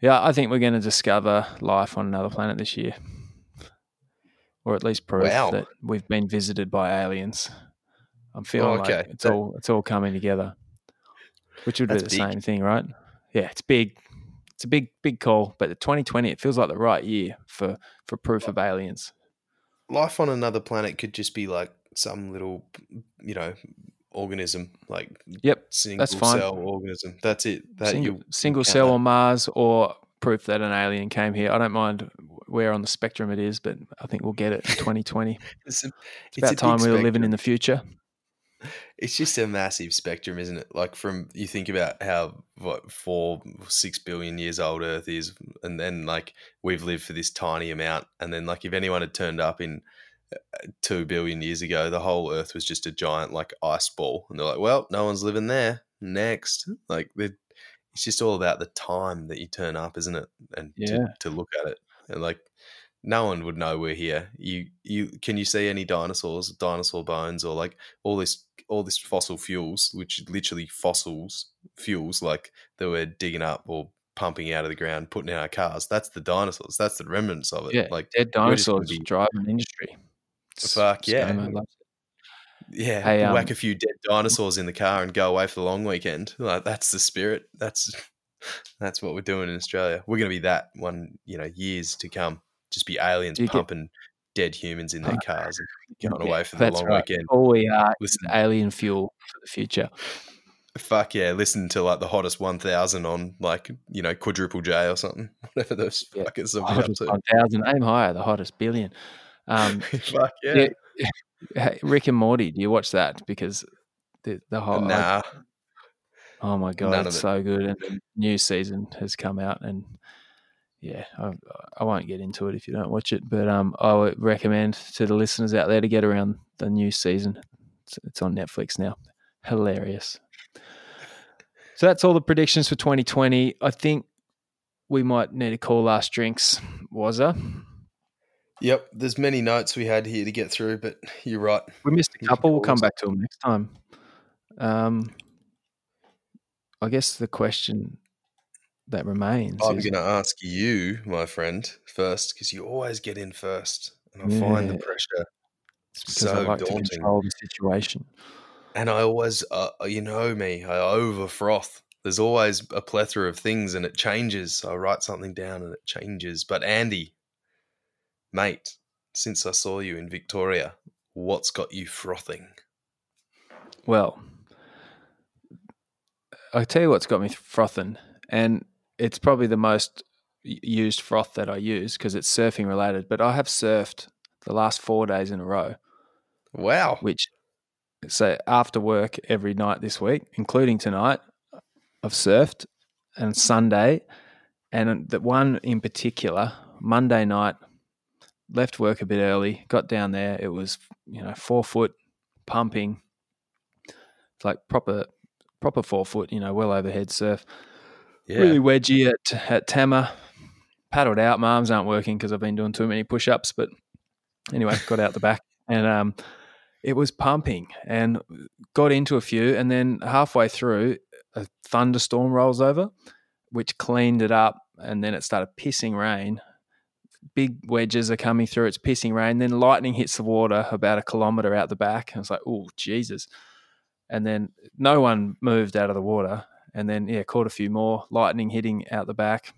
yeah, I think we're going to discover life on another planet this year, or at least proof wow. that we've been visited by aliens. I'm feeling oh, okay. like it's that, all it's all coming together, which would be the big. same thing, right? Yeah, it's big. It's a big, big call, but 2020 it feels like the right year for for proof of aliens
life on another planet could just be like some little, you know, organism, like
Yep,
single
fine.
cell organism. That's it. That
single,
you
single cell
that.
on Mars or proof that an alien came here. I don't mind where on the spectrum it is, but I think we'll get it in 2020.
It's, a,
It's about
a
time we were living in the future.
It's just a massive spectrum, isn't it? Like from you think about how what four, six billion years old Earth is, and then like we've lived for this tiny amount, and then like if anyone had turned up in uh, two billion years ago, the whole Earth was just a giant like ice ball, and they're like, well, no one's living there. Next, like it's just all about the time that you turn up, isn't it? And
Yeah.
to, to look at it, and like no one would know we're here. You you can you see any dinosaurs, dinosaur bones, or like all this all this fossil fuels, which literally fossils fuels like that we're digging up or pumping out of the ground, putting in our cars. That's the dinosaurs. That's the remnants of it.
Yeah,
Like
dead
we're just gonna
dinosaurs
be-
drive an industry.
Fuck yeah.
ScoMo loves it.
yeah,
Hey,
whack
um,
a few dead dinosaurs in the car and go away for the long weekend. Like that's the spirit. That's that's what we're doing in Australia. We're gonna be that one, you know, years to come. Just be aliens
you get-
pumping dead humans in their cars and going away for the
that's
long
right.
weekend.
All we are is
Listen,
alien fuel for the future.
fuck yeah, listen to like the hottest one thousand on like you know quadruple J or something, whatever those
Yeah.
fuckers are up to.
1,000, aim higher, the hottest billion. Um,
fuck yeah,
yeah. hey, Rick and Morty, do you watch that? Because the, the whole,
nah,
oh my God, it's
it.
so good. And new season has come out and yeah, I, I won't get into it if you don't watch it, but um, I would recommend to the listeners out there to get around the new season. It's, it's on Netflix now. Hilarious. So that's all the predictions for 2020. I think we might need to call last drinks. Was there?
Yep, there's many notes we had here to get through, but you're right.
We missed a couple. We'll come back to them next time. Um, I guess the question that remains
I'm going to ask you, my friend, first because you always get in first, and I find the pressure.
because I
so
like to
daunting.
control the situation.
And I always, uh, you know me, I over froth. There's always a plethora of things, and it changes. I write something down, and it changes. But Andy, mate, since I saw you in Victoria, what's got you frothing?
Well, I tell you what's got me frothing, and it's probably the most used froth that I use because it's surfing related. But I have surfed the last four days in a row,
Wow.
which so after work every night this week, including tonight, I've surfed and Sunday, and the one in particular, Monday night, left work a bit early, got down there. It was you know four foot pumping, it's like proper proper four foot, you know, well overhead surf.
Yeah.
Really wedgy at at Tama. Paddled out. My arms aren't working because I've been doing too many push ups. But anyway, got out the back and um, it was pumping and got into a few. And then halfway through, a thunderstorm rolls over, which cleaned it up. And then it started pissing rain. Big wedges are coming through. It's pissing rain. Then lightning hits the water about a kilometer out the back. And it's like, oh, Jesus. And then no one moved out of the water. And then, yeah, caught a few more. Lightning hitting out the back,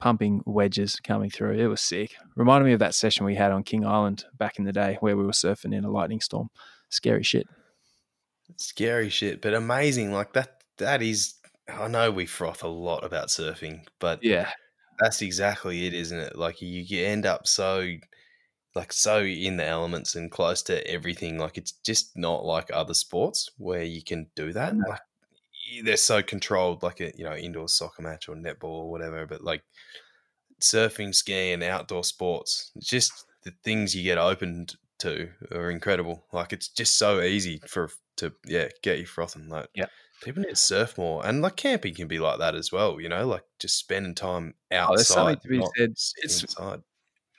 pumping wedges coming through. It was sick. Reminded me of that session we had on King Island back in the day where we were surfing in a lightning storm. Scary shit.
Scary shit, but amazing. Like that, that is, I know we froth a lot about surfing, but
Yeah.
that's exactly it, isn't it? Like you, you end up so, like so in the elements and close to everything. Like it's just not like other sports where you can do that. Like they're so controlled, like a you know indoor soccer match or netball or whatever. But like surfing, skiing, outdoor sports, it's just the things you get opened to are incredible. Like it's just so easy for to yeah get you frothing. Like
Yeah.
people need to surf more, and like camping can be like that as well. You know, like just spending time outside.
Oh, there's something to be said. It's-
inside.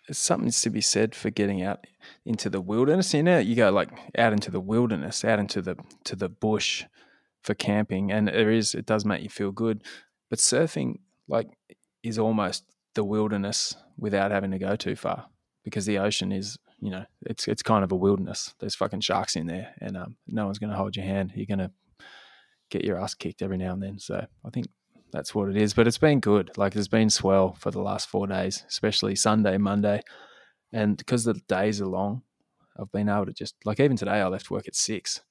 There's something to be said for getting out into the wilderness. You know, you go like out into the wilderness, out into the to the bush for camping, and it does make you feel good. But surfing, like, is almost the wilderness without having to go too far because the ocean is, you know, it's it's kind of a wilderness. There's fucking sharks in there, and um, no one's going to hold your hand. You're going to get your ass kicked every now and then. So I think that's what it is. But it's been good. Like it's been swell for the last four days, especially Sunday, Monday. And because the days are long, I've been able to just like even today I left work at six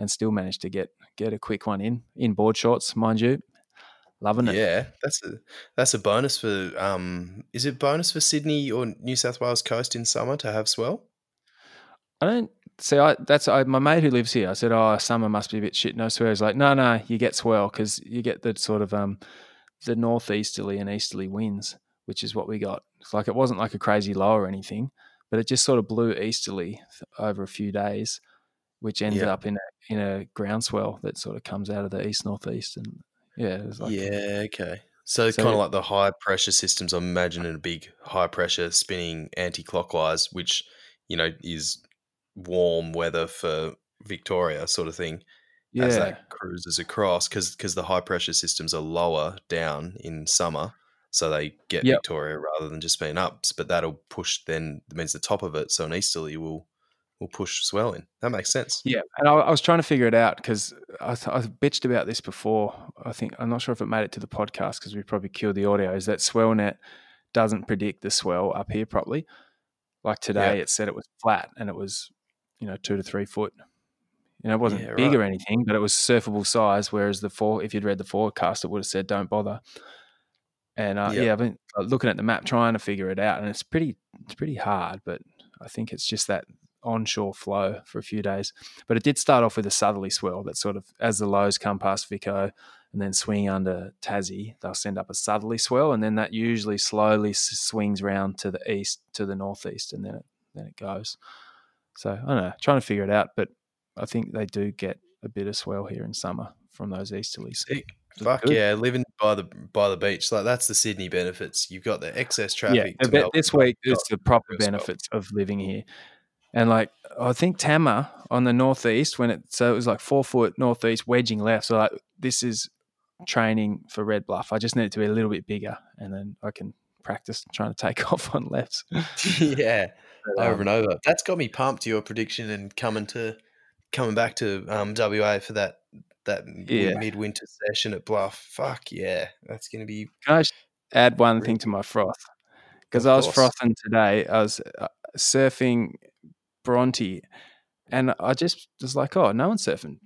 and still managed to get get a quick one in in board shorts, mind you. Loving it.
Yeah, that's a that's a bonus for um is it bonus for Sydney or New South Wales coast in summer to have swell?
I don't see. I that's I, my mate who lives here. I said, "Oh, summer must be a bit shit." No swear. He's like, "No, no, you get swell because you get the sort of um the northeasterly and easterly winds, which is what we got. It's like it wasn't like a crazy low or anything, but it just sort of blew easterly over a few days, which ended
Yeah.
up in a in a groundswell that sort of comes out of the east northeast and yeah, it was like
yeah, okay. So, it's
So-
kind of like the high pressure systems. I'm imagining a big high pressure spinning anti clockwise, which you know is warm weather for Victoria, sort of thing.
yeah,
as that cruises across because the high pressure systems are lower down in summer so they get
Yep.
victoria rather than just being ups but that'll push then means the top of it so an easterly will will push swell in that makes sense
Yeah, and I, I was trying to figure it out because I, th- I bitched about this before. I think I'm not sure if it made it to the podcast because we probably killed the audio. Is that SwellNet doesn't predict the swell up here properly? Like today,
Yeah.
it said it was flat and it was, you know, two to three foot. You know, it wasn't
Yeah,
big
right.
or anything, but it was surfable size. Whereas the four, if you'd read the forecast, it would have said don't bother. And uh, yeah, I've been looking at the map trying to figure it out, and it's pretty, it's pretty hard. But I think it's just that onshore flow for a few days. But it did start off with a southerly swell that sort of, as the lows come past Vico and then swing under Tassie, they'll send up a southerly swell, and then that usually slowly swings round to the east, to the northeast, and then it then it goes. So I don't know, trying to figure it out, but I think they do get a bit of swell here in summer from those easterlies.
Fuck
good.
yeah living by the by the beach like that's the sydney benefits you've got the excess traffic to
this week is the proper
as well.
benefits of living here. And like I think Tama on the northeast when it so it was like four foot northeast wedging left. So like this is training for Red Bluff. I just need it to be a little bit bigger, and then I can practice trying to take off on lefts.
yeah
But,
over
um,
and over. That's got me pumped. To your prediction and coming to coming back to um, WA for that that
Yeah.
midwinter session at Bluff. Fuck yeah, that's gonna be
Can I just add one
Really?
thing to my froth? Because I was
course.
frothing today. I was uh, surfing Bronte, and I just was like, "Oh, no one's surfing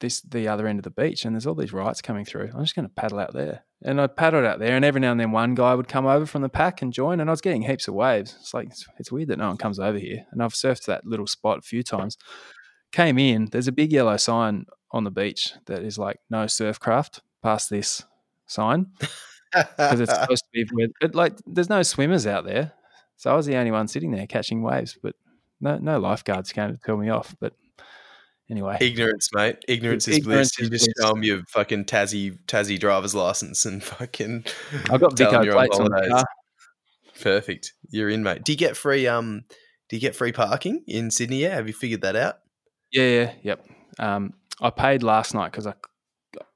this the other end of the beach, and there's all these rights coming through. I'm just going to paddle out there." And I paddled out there, and every now and then one guy would come over from the pack and join, and I was getting heaps of waves. It's like it's, it's weird that no one comes over here. And I've surfed that little spot a few times. Came in, there's a big yellow sign on the beach that is like "No surf craft Past this sign because it's supposed to be where, but like there's no swimmers out there so i was the only one sitting there catching waves but no no lifeguards came to tell me off but anyway
ignorance, mate. Ignorance is
Ignorance
bliss. You just
bliss.
show them your fucking Tassie Tassie driver's license and fucking.
I've got vico plates on the car
Perfect. You're in, mate. Do you get free um? Do you get free parking in Sydney? Yeah, have you figured that out?
yeah yeah yep um i paid last night because i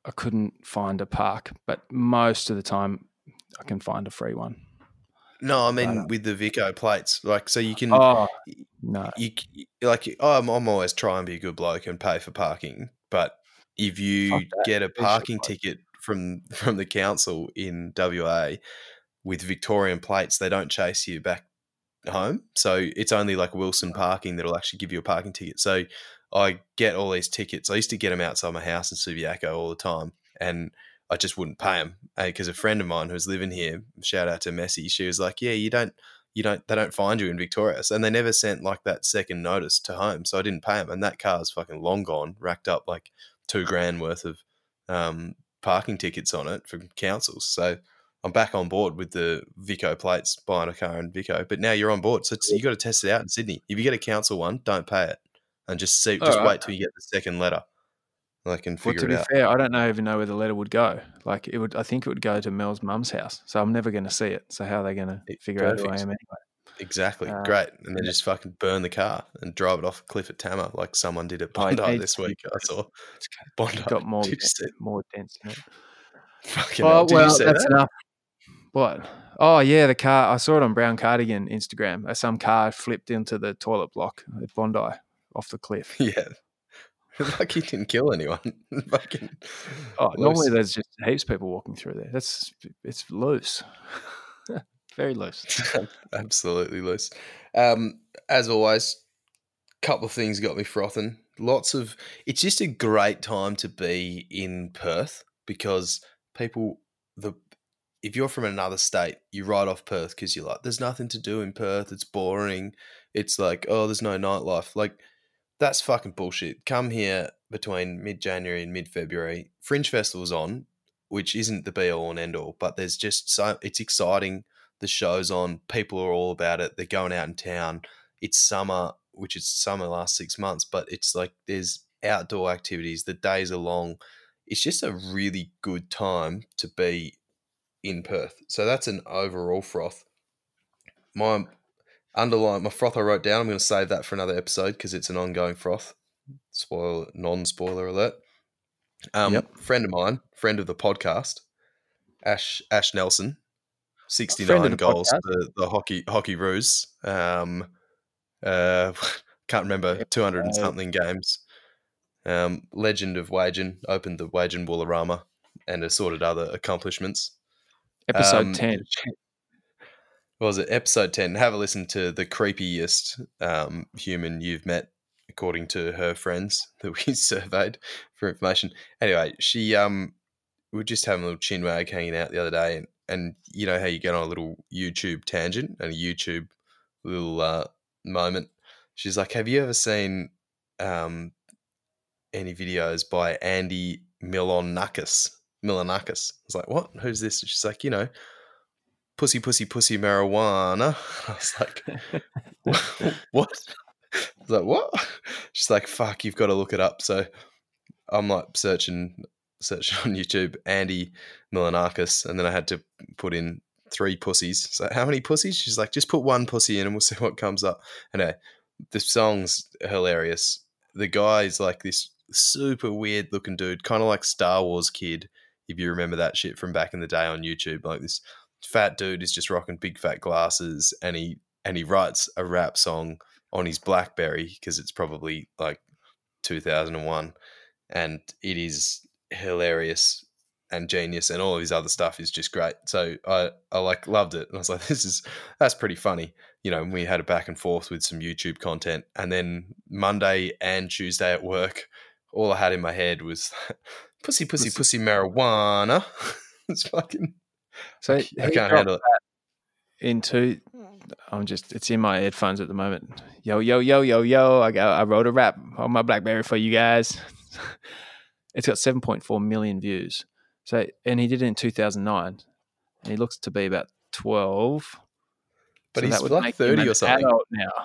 i couldn't find a park but most of the time i can find a free one
No, I mean with the Vico plates, like so you can.
oh no.
you like I'm, I'm always try and be a good bloke and pay for parking but if you get a
Be a shit
parking ticket from from the council in WA with Victorian plates they don't chase you back home so it's only like Wilson parking that'll actually give you a parking ticket. So I get all these tickets I used to get them outside my house in Subiaco all the time and I just wouldn't pay them because a friend of mine who's living here shout out to Messi she was like yeah you don't you don't they don't find you in Victoria. So, and they never sent like that second notice to home. So I didn't pay them. And that car's fucking long gone, racked up like two grand worth of um, parking tickets on it from councils. So I'm back on board with the Vico plates, buying a car in Vico. But now you're on board. So it's, you got to test it out in Sydney. If you get a council one, don't pay it. And just see, just
Alright.
wait till you get the second letter. I can
well,
figure
to be
it out.
fair, I don't know even know where the letter would go. Like it would, I think it would go to Mel's mum's house. So I'm never going to see it. So how are they going to figure out who I am anyway?
Exactly.
Uh,
Great. And then
yeah.
just fucking burn the car and drive it off a cliff at Tama like someone did at
Oh,
Bondi this week. I saw
It's
Bondi.
got more
Did you see-
more dense. in it.
Fucking
Oh well, that's
that?
enough. What? Oh yeah, the car. I saw it on Brown Cardigan Instagram. Uh, Some car flipped into the toilet block at Bondi off the cliff.
Yeah. like he didn't kill anyone. Fucking
Oh, normally there's just heaps of people walking through there. That's it's loose, very loose.
Absolutely loose. Um, as always, couple of things got me frothing. lots of. It's just a great time to be in Perth because people the if you're from another state, you write off Perth because you're like, there's nothing to do in Perth. It's boring. It's like, oh, there's no nightlife. Like, that's fucking bullshit. Come here between mid January and mid February. Fringe Festival's on, which isn't the be all and end all, but there's just so it's exciting. The show's on. People are all about it. They're going out in town. It's summer, which is summer last six months, but it's like there's outdoor activities. The days are long. It's just a really good time to be in Perth. So that's an overall froth. My underline, my froth I wrote down. I'm going to save that for another episode because it's an ongoing froth. Spoiler, non-spoiler alert. Um,
Yep.
friend of mine, friend of the podcast, Ash Ash Nelson, sixty
Friend the
goals
podcast.
for the hockey Hockeyroos. Um, uh, can't remember two hundred and something games. Um, legend of Wagin opened the Wagin Woolorama and assorted other accomplishments.
Episode
Um,
10.
What was it? Episode 10 have a listen to the creepiest um, human you've met according to her friends that we surveyed for information. Anyway she um we were just having a little chin wag hanging out the other day and and you know how you get on a little youtube tangent and a youtube little uh, moment? She's like have you ever seen um any videos by andy milonakis? Milonakis. I was like what? Who's this? And she's like you know pussy, pussy, pussy, marijuana. I was like, what? I was like, what? She's like, fuck, you've got to look it up. So I'm like searching, searching on YouTube, Andy Milonakis, and then I had to put in three pussies. So how many pussies? She's like, just put one pussy in and we'll see what comes up. Anyway, the song's hilarious. The guy's like this super weird looking dude, kind of like Star Wars kid, if you remember that shit from back in the day on YouTube, like this fat dude is just rocking big fat glasses and he and he writes a rap song on his blackberry because it's probably like 2001 and it is hilarious and genius and all of his other stuff is just great so i i like loved it and i was like this is that's pretty funny you know we had a back and forth with some youtube content and then monday and tuesday at work all i had in my head was pussy pussy
Pussy.
pussy marijuana it's fucking
So
I can't handle it.
into. I'm just. It's in my headphones at the moment. Yo yo yo yo yo. I got. I wrote a rap on my BlackBerry for you guys. it's got 7.4 million views. So and he did it in 2009, and he looks to be about 12.
But
So
he's like
make
30 or something.
now.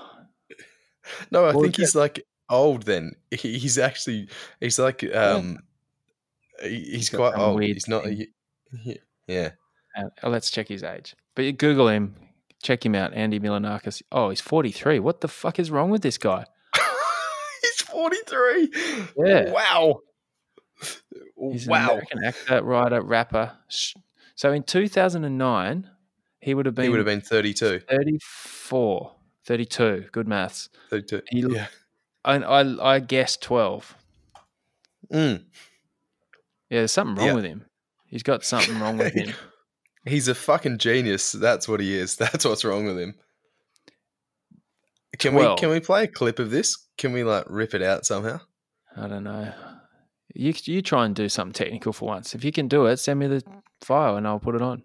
No, I
Well,
think he's like old then. He- He's actually he's like um he- he's
got
quite old. He's not he- yeah.
Uh, oh, let's check his age. But you Google him, check him out, Andy Milonakis. Oh, he's 43. What the fuck is wrong with this guy?
he's 43.
Yeah.
Wow.
He's
wow.
American actor, writer, rapper. So in 2009, he would have been,
He would have been 32.
34, 32. Good maths.
32.
He
yeah.
I, I, I guessed 12.
Mm.
Yeah, there's something wrong
Yeah.
with him. He's got something wrong with him.
He's a fucking genius. That's what he is. That's what's wrong with him. Can we can we play a clip of this? Can we like rip it out somehow?
I don't know. You, you try and do something technical for once. If you can do it, send me the file and I'll put it on.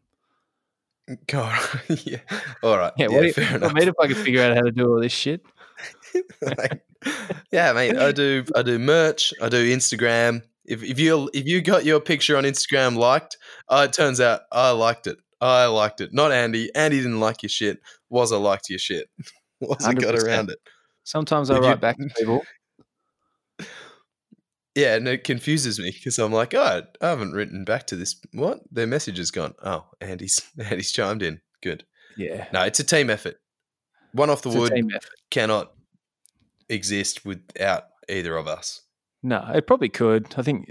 God, yeah. All right.
Yeah,
Yeah,
what you,
fair
I
enough.
mean, if I could figure out how to do all this shit.
Mate. yeah, mate. I do. I do merch. I do Instagram. If if you if you got your picture on Instagram liked, uh, it turns out I liked it. I liked it. Not Andy. Andy didn't like your shit. Was I liked your shit? Was I got around it?
Sometimes I
If you-
write back to people.
Yeah, and it confuses me because I'm like, oh, I haven't written back to this. What? Their message is gone. Oh, Andy's Andy's chimed in. Good.
Yeah.
No, it's a team effort. One off the
It's
wood cannot exist without either of us.
No, it probably could. I think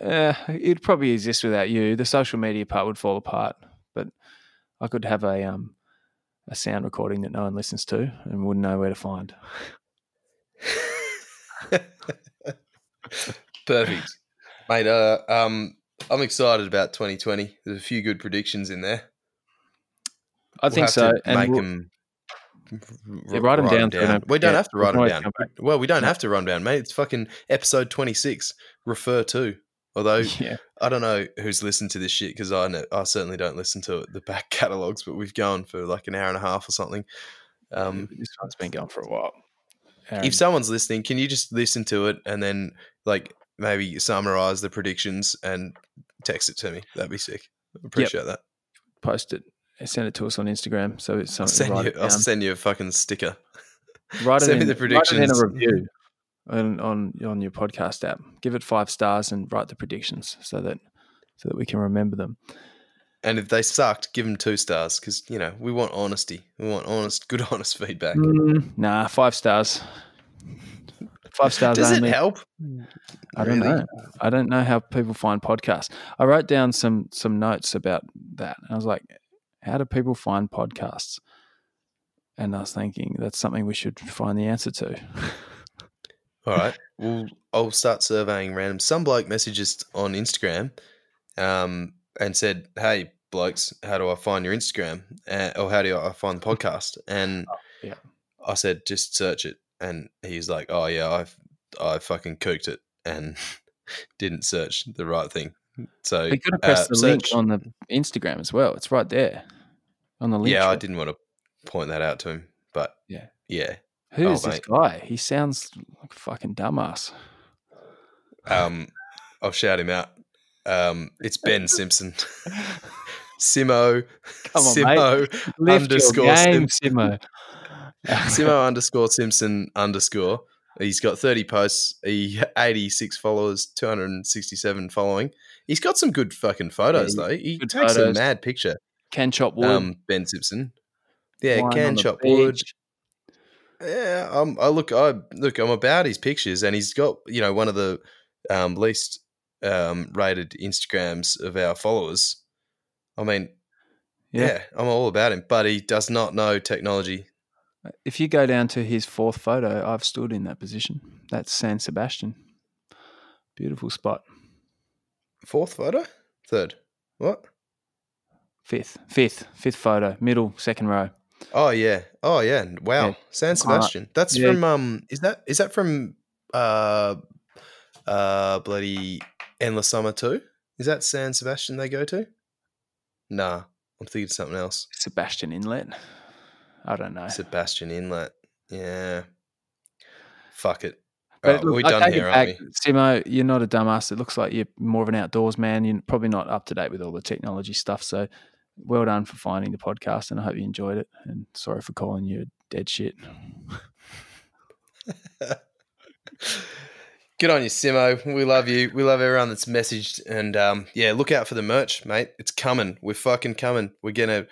uh, it'd probably exist without you. The social media part would fall apart, but I could have a um a sound recording that no one listens to and wouldn't know where to find.
Perfect, mate. Uh, um, I'm excited about 2020. There's a few good predictions in there.
I
We'll
think so. And
make
we'll,
them. R-
write 'em down so we don't
We don't
forget.
have to write them down. Well, we don't
No.
have to run down, mate. It's fucking episode twenty six. Refer to. Although
Yeah.
I don't know who's listened to this shit because I know, I certainly don't listen to the back catalogs, but we've gone for like an hour and a half or something. Um,
this one's been going for a while. Um,
if someone's listening, can you just listen to it and then like maybe summarize the predictions and text it to me? That'd be sick. Appreciate that.
post it, send it to us on Instagram. So it's
I'll
something.
send you.
it
I'll send you a fucking sticker.
write it
send me
in,
the
Write it in
predictions.
a review on, on on your podcast app. Give it five stars and write the predictions so that so that we can remember them.
And if they sucked, give them two stars because you know we want honesty. We want honest, good, honest feedback.
Mm, nah, five stars. Five stars
Does
only.
it help?
I don't
Really?
know. I don't know how people find podcasts. I wrote down some some notes about that. And I was like, how do people find podcasts? And I was thinking that's something we should find the answer to.
All right. Well, I'll start surveying random. Some bloke messages on Instagram um, and said, "Hey, blokes, how do I find your Instagram? Uh, or how do I find the podcast?" And
yeah.
I said, "Just search it." And he's like, "Oh yeah, I've I fucking cooked it and didn't search the right thing." So
You could have pressed
uh,
the link on the Instagram as well. It's right there on the link.
Yeah, I didn't want to point that out to him, but
Yeah.
yeah.
Who
Oh,
is this guy? He sounds like a fucking dumbass.
Um, I'll shout him out. Um, it's Ben Simpson. Simo.
Come on,
Simo
Lift
underscore
your game,
Sim-
Simo.
Simo underscore Simpson underscore. He's got 30 posts, he 86 followers, 267 following. He's got some good fucking photos
Yeah,
though. He takes a mad picture.
Can chop wood.
Um, Ben Simpson. Yeah, can chop wood. Yeah, um, I look, I look, I'm about his pictures, and he's got you know one of the um, least um, rated Instagrams of our followers. I mean,
Yeah.
yeah. I'm all about him, but he does not know technology.
If you go down to his fourth photo, I've stood in that position. That's San Sebastian. Beautiful spot.
Fourth photo, third. What?
Fifth, fifth, fifth photo, middle, second row.
Oh yeah, oh yeah. Wow,
Yeah.
San Sebastian. That's
yeah.
from um. Is that is that from uh uh bloody Endless Summer too? Is that San Sebastian they go to? Nah, I'm thinking something else.
Sebastian Inlet. I don't know.
Sebastian Inlet. Yeah. Fuck it.
But
Right,
look,
we're
I
done here, aren't we?
Simo, you're not a dumbass. It looks like you're more of an outdoors man. You're probably not up to date with all the technology stuff. So well done for finding the podcast and I hope you enjoyed it. And sorry for calling you dead shit.
Good on you, Simo. We love you. We love everyone that's messaged. And um, yeah, look out for the merch, mate. It's coming. We're fucking coming. We're gonna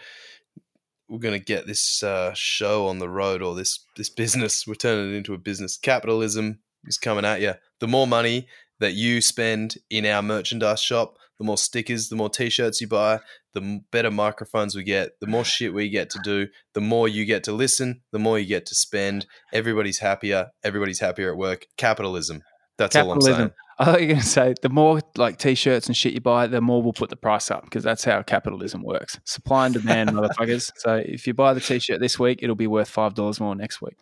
we're gonna get this uh, show on the road or this this business. We're turning it into a business. Capitalism is coming at you. The more money that you spend in our merchandise shop, the more stickers, the more t-shirts you buy, the better microphones we get, the more shit we get to do, the more you get to listen, the more you get to spend. Everybody's happier. Everybody's happier at work. Capitalism. That's all I'm saying.
I thought you were going to say the more like t-shirts and shit you buy, the more we'll put the price up because that's how capitalism works. Supply and demand, motherfuckers. So if you buy the t-shirt this week, it'll be worth five dollars more next week.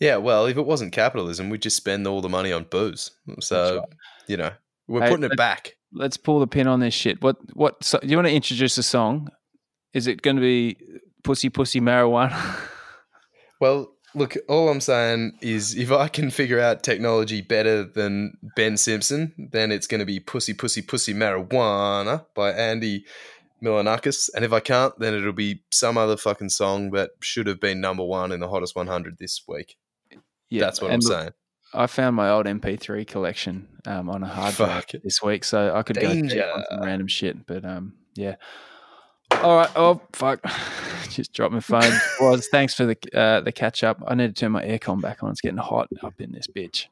Yeah, well, if it wasn't capitalism, we'd just spend all the money on booze. So,
right.
you know, we're
Hey,
putting it back.
Let's pull the pin on this shit. What? What? So, you want to introduce a song? Is it going to be "Pussy Pussy Marijuana"?
Well, look, all I'm saying is if I can figure out technology better than Ben Simpson, then it's going to be Pussy Pussy Pussy Marijuana by Andy Milonakis. And if I can't, then it'll be some other fucking song that should have been number one in the hottest 100 this week.
Yeah,
That's what I'm
look,
saying.
I found my old MP3 collection um, on a hard drive this week, so I could go deep
Danger.
on some random shit. But um, yeah. All right. Oh fuck! Just dropped my phone. Was thanks for the uh, the catch up. I need to turn my aircon back on. It's getting hot up in this bitch.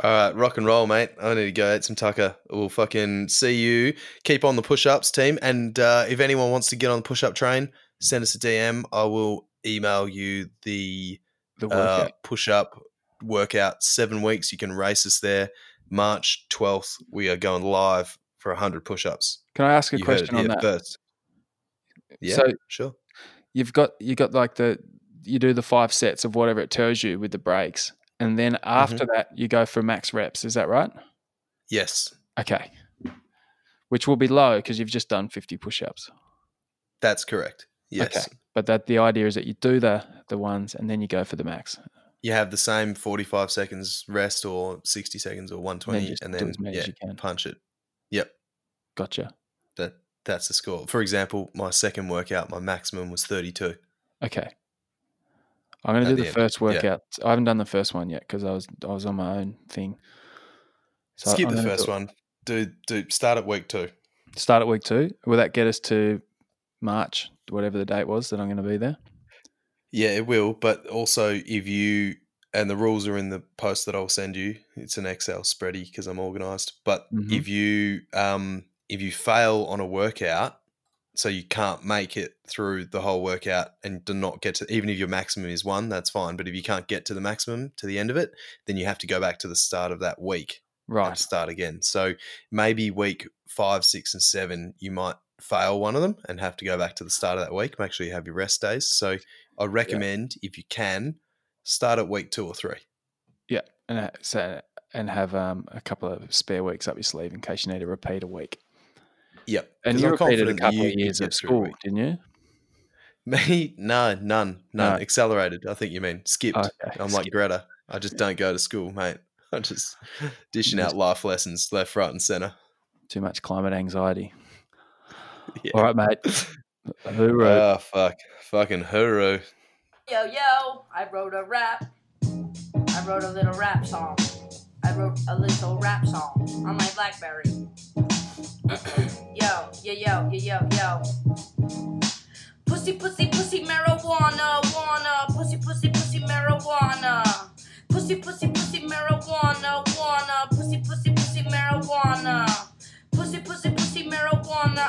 All right, rock and roll, mate. I need to go eat some tucker. We'll fucking see you. Keep on the push ups, team. And uh, if anyone wants to get on the push up train, send us a DM. I will email you the
The
uh, push up workout. Seven weeks. You can race us there. March 12th, we are going live for 100 push ups.
Can I ask a
You
question on that?
first. Yeah,
So
sure.
you've got you got like the you do the five sets of whatever it tells you with the breaks, and then after that you go for max reps. Is that right?
Yes,
Okay. Which will be low because you've just done fifty push-ups.
that's correct. Yes.
Okay. But that the idea is that you do the the ones and then you go for the max.
You have the same 45 seconds rest or 60 seconds or 120
just
and then,
many as
yeah,
you can.
punch it. Yep.
Gotcha.
That that's the score. For example, my second workout, my maximum was 32.
Okay. I'm going to
At
do
the
the first
yeah.
workout. I haven't done the first one yet because I was I was on my own thing. So
Skip
I'm
the first
do-
one. Do do start at week 2.
Start at week two. Will that get us to March, whatever the date was that I'm going to be there?
Yeah, it will. But also, if you and the rules are in the post that I'll send you. It's an Excel spready because I'm organized. But
Mhm.
if you um if you fail on a workout, so you can't make it through the whole workout and do not get to even if your maximum is one, that's fine. But if you can't get to the maximum to the end of it, then you have to go back to the start of that week
Right.
start again. So maybe week five, six, and seven, you might fail one of them and have to go back to the start of that week. Make sure you have your rest days. So I recommend if you can, start at week two or three.
Yeah, and so and have um, a couple of spare weeks up your sleeve in case you need to repeat a week.
Yep.
and you
I'm
repeated a couple of years of school, didn't you?
Me, no, none, none.
No.
Accelerated. I think you mean skipped.
Okay.
I'm like. Greta. I just don't go to school, mate. I'm just dishing out life lessons left, right, and center.
too much climate anxiety.
Yeah.
All right, mate. Hooroo.
Oh fuck, fucking hooroo.
Yo, yo, I wrote a rap. I wrote a little rap song. I wrote a little rap song on my Blackberry. yo, yo, yo, yo, yo, yo. Pussy, pussy, pussy, marijuana, wanna. Pussy, pussy, pussy, marijuana. Pussy, pussy,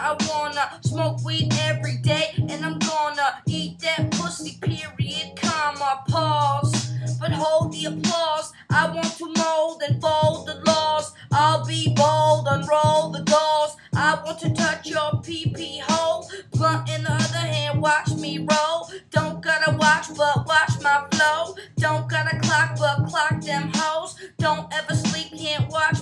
I wanna smoke weed every day, and I'm gonna eat that pussy. Period, comma, pause. But hold the applause. I want to mold and fold the laws. I'll be bold, unroll the goals. I want to touch your pee hole. Blunt in the other hand, watch me roll. Don't gotta watch, but watch my flow. Don't gotta clock, but clock them hoes. Don't ever sleep, can't watch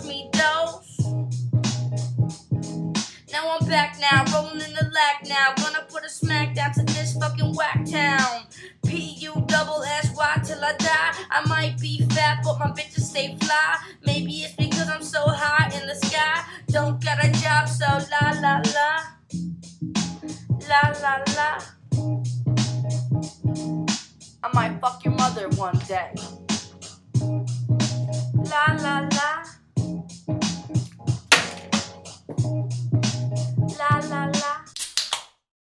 back now, rolling in the lag now. Gonna put a smack down to this fucking whack town. P U double S Y till I die. I might be fat, but my bitches stay fly. Maybe it's because I'm so high in the sky. Don't got a job, so la la la. La la la. I might fuck your mother one day. La la la. la la la.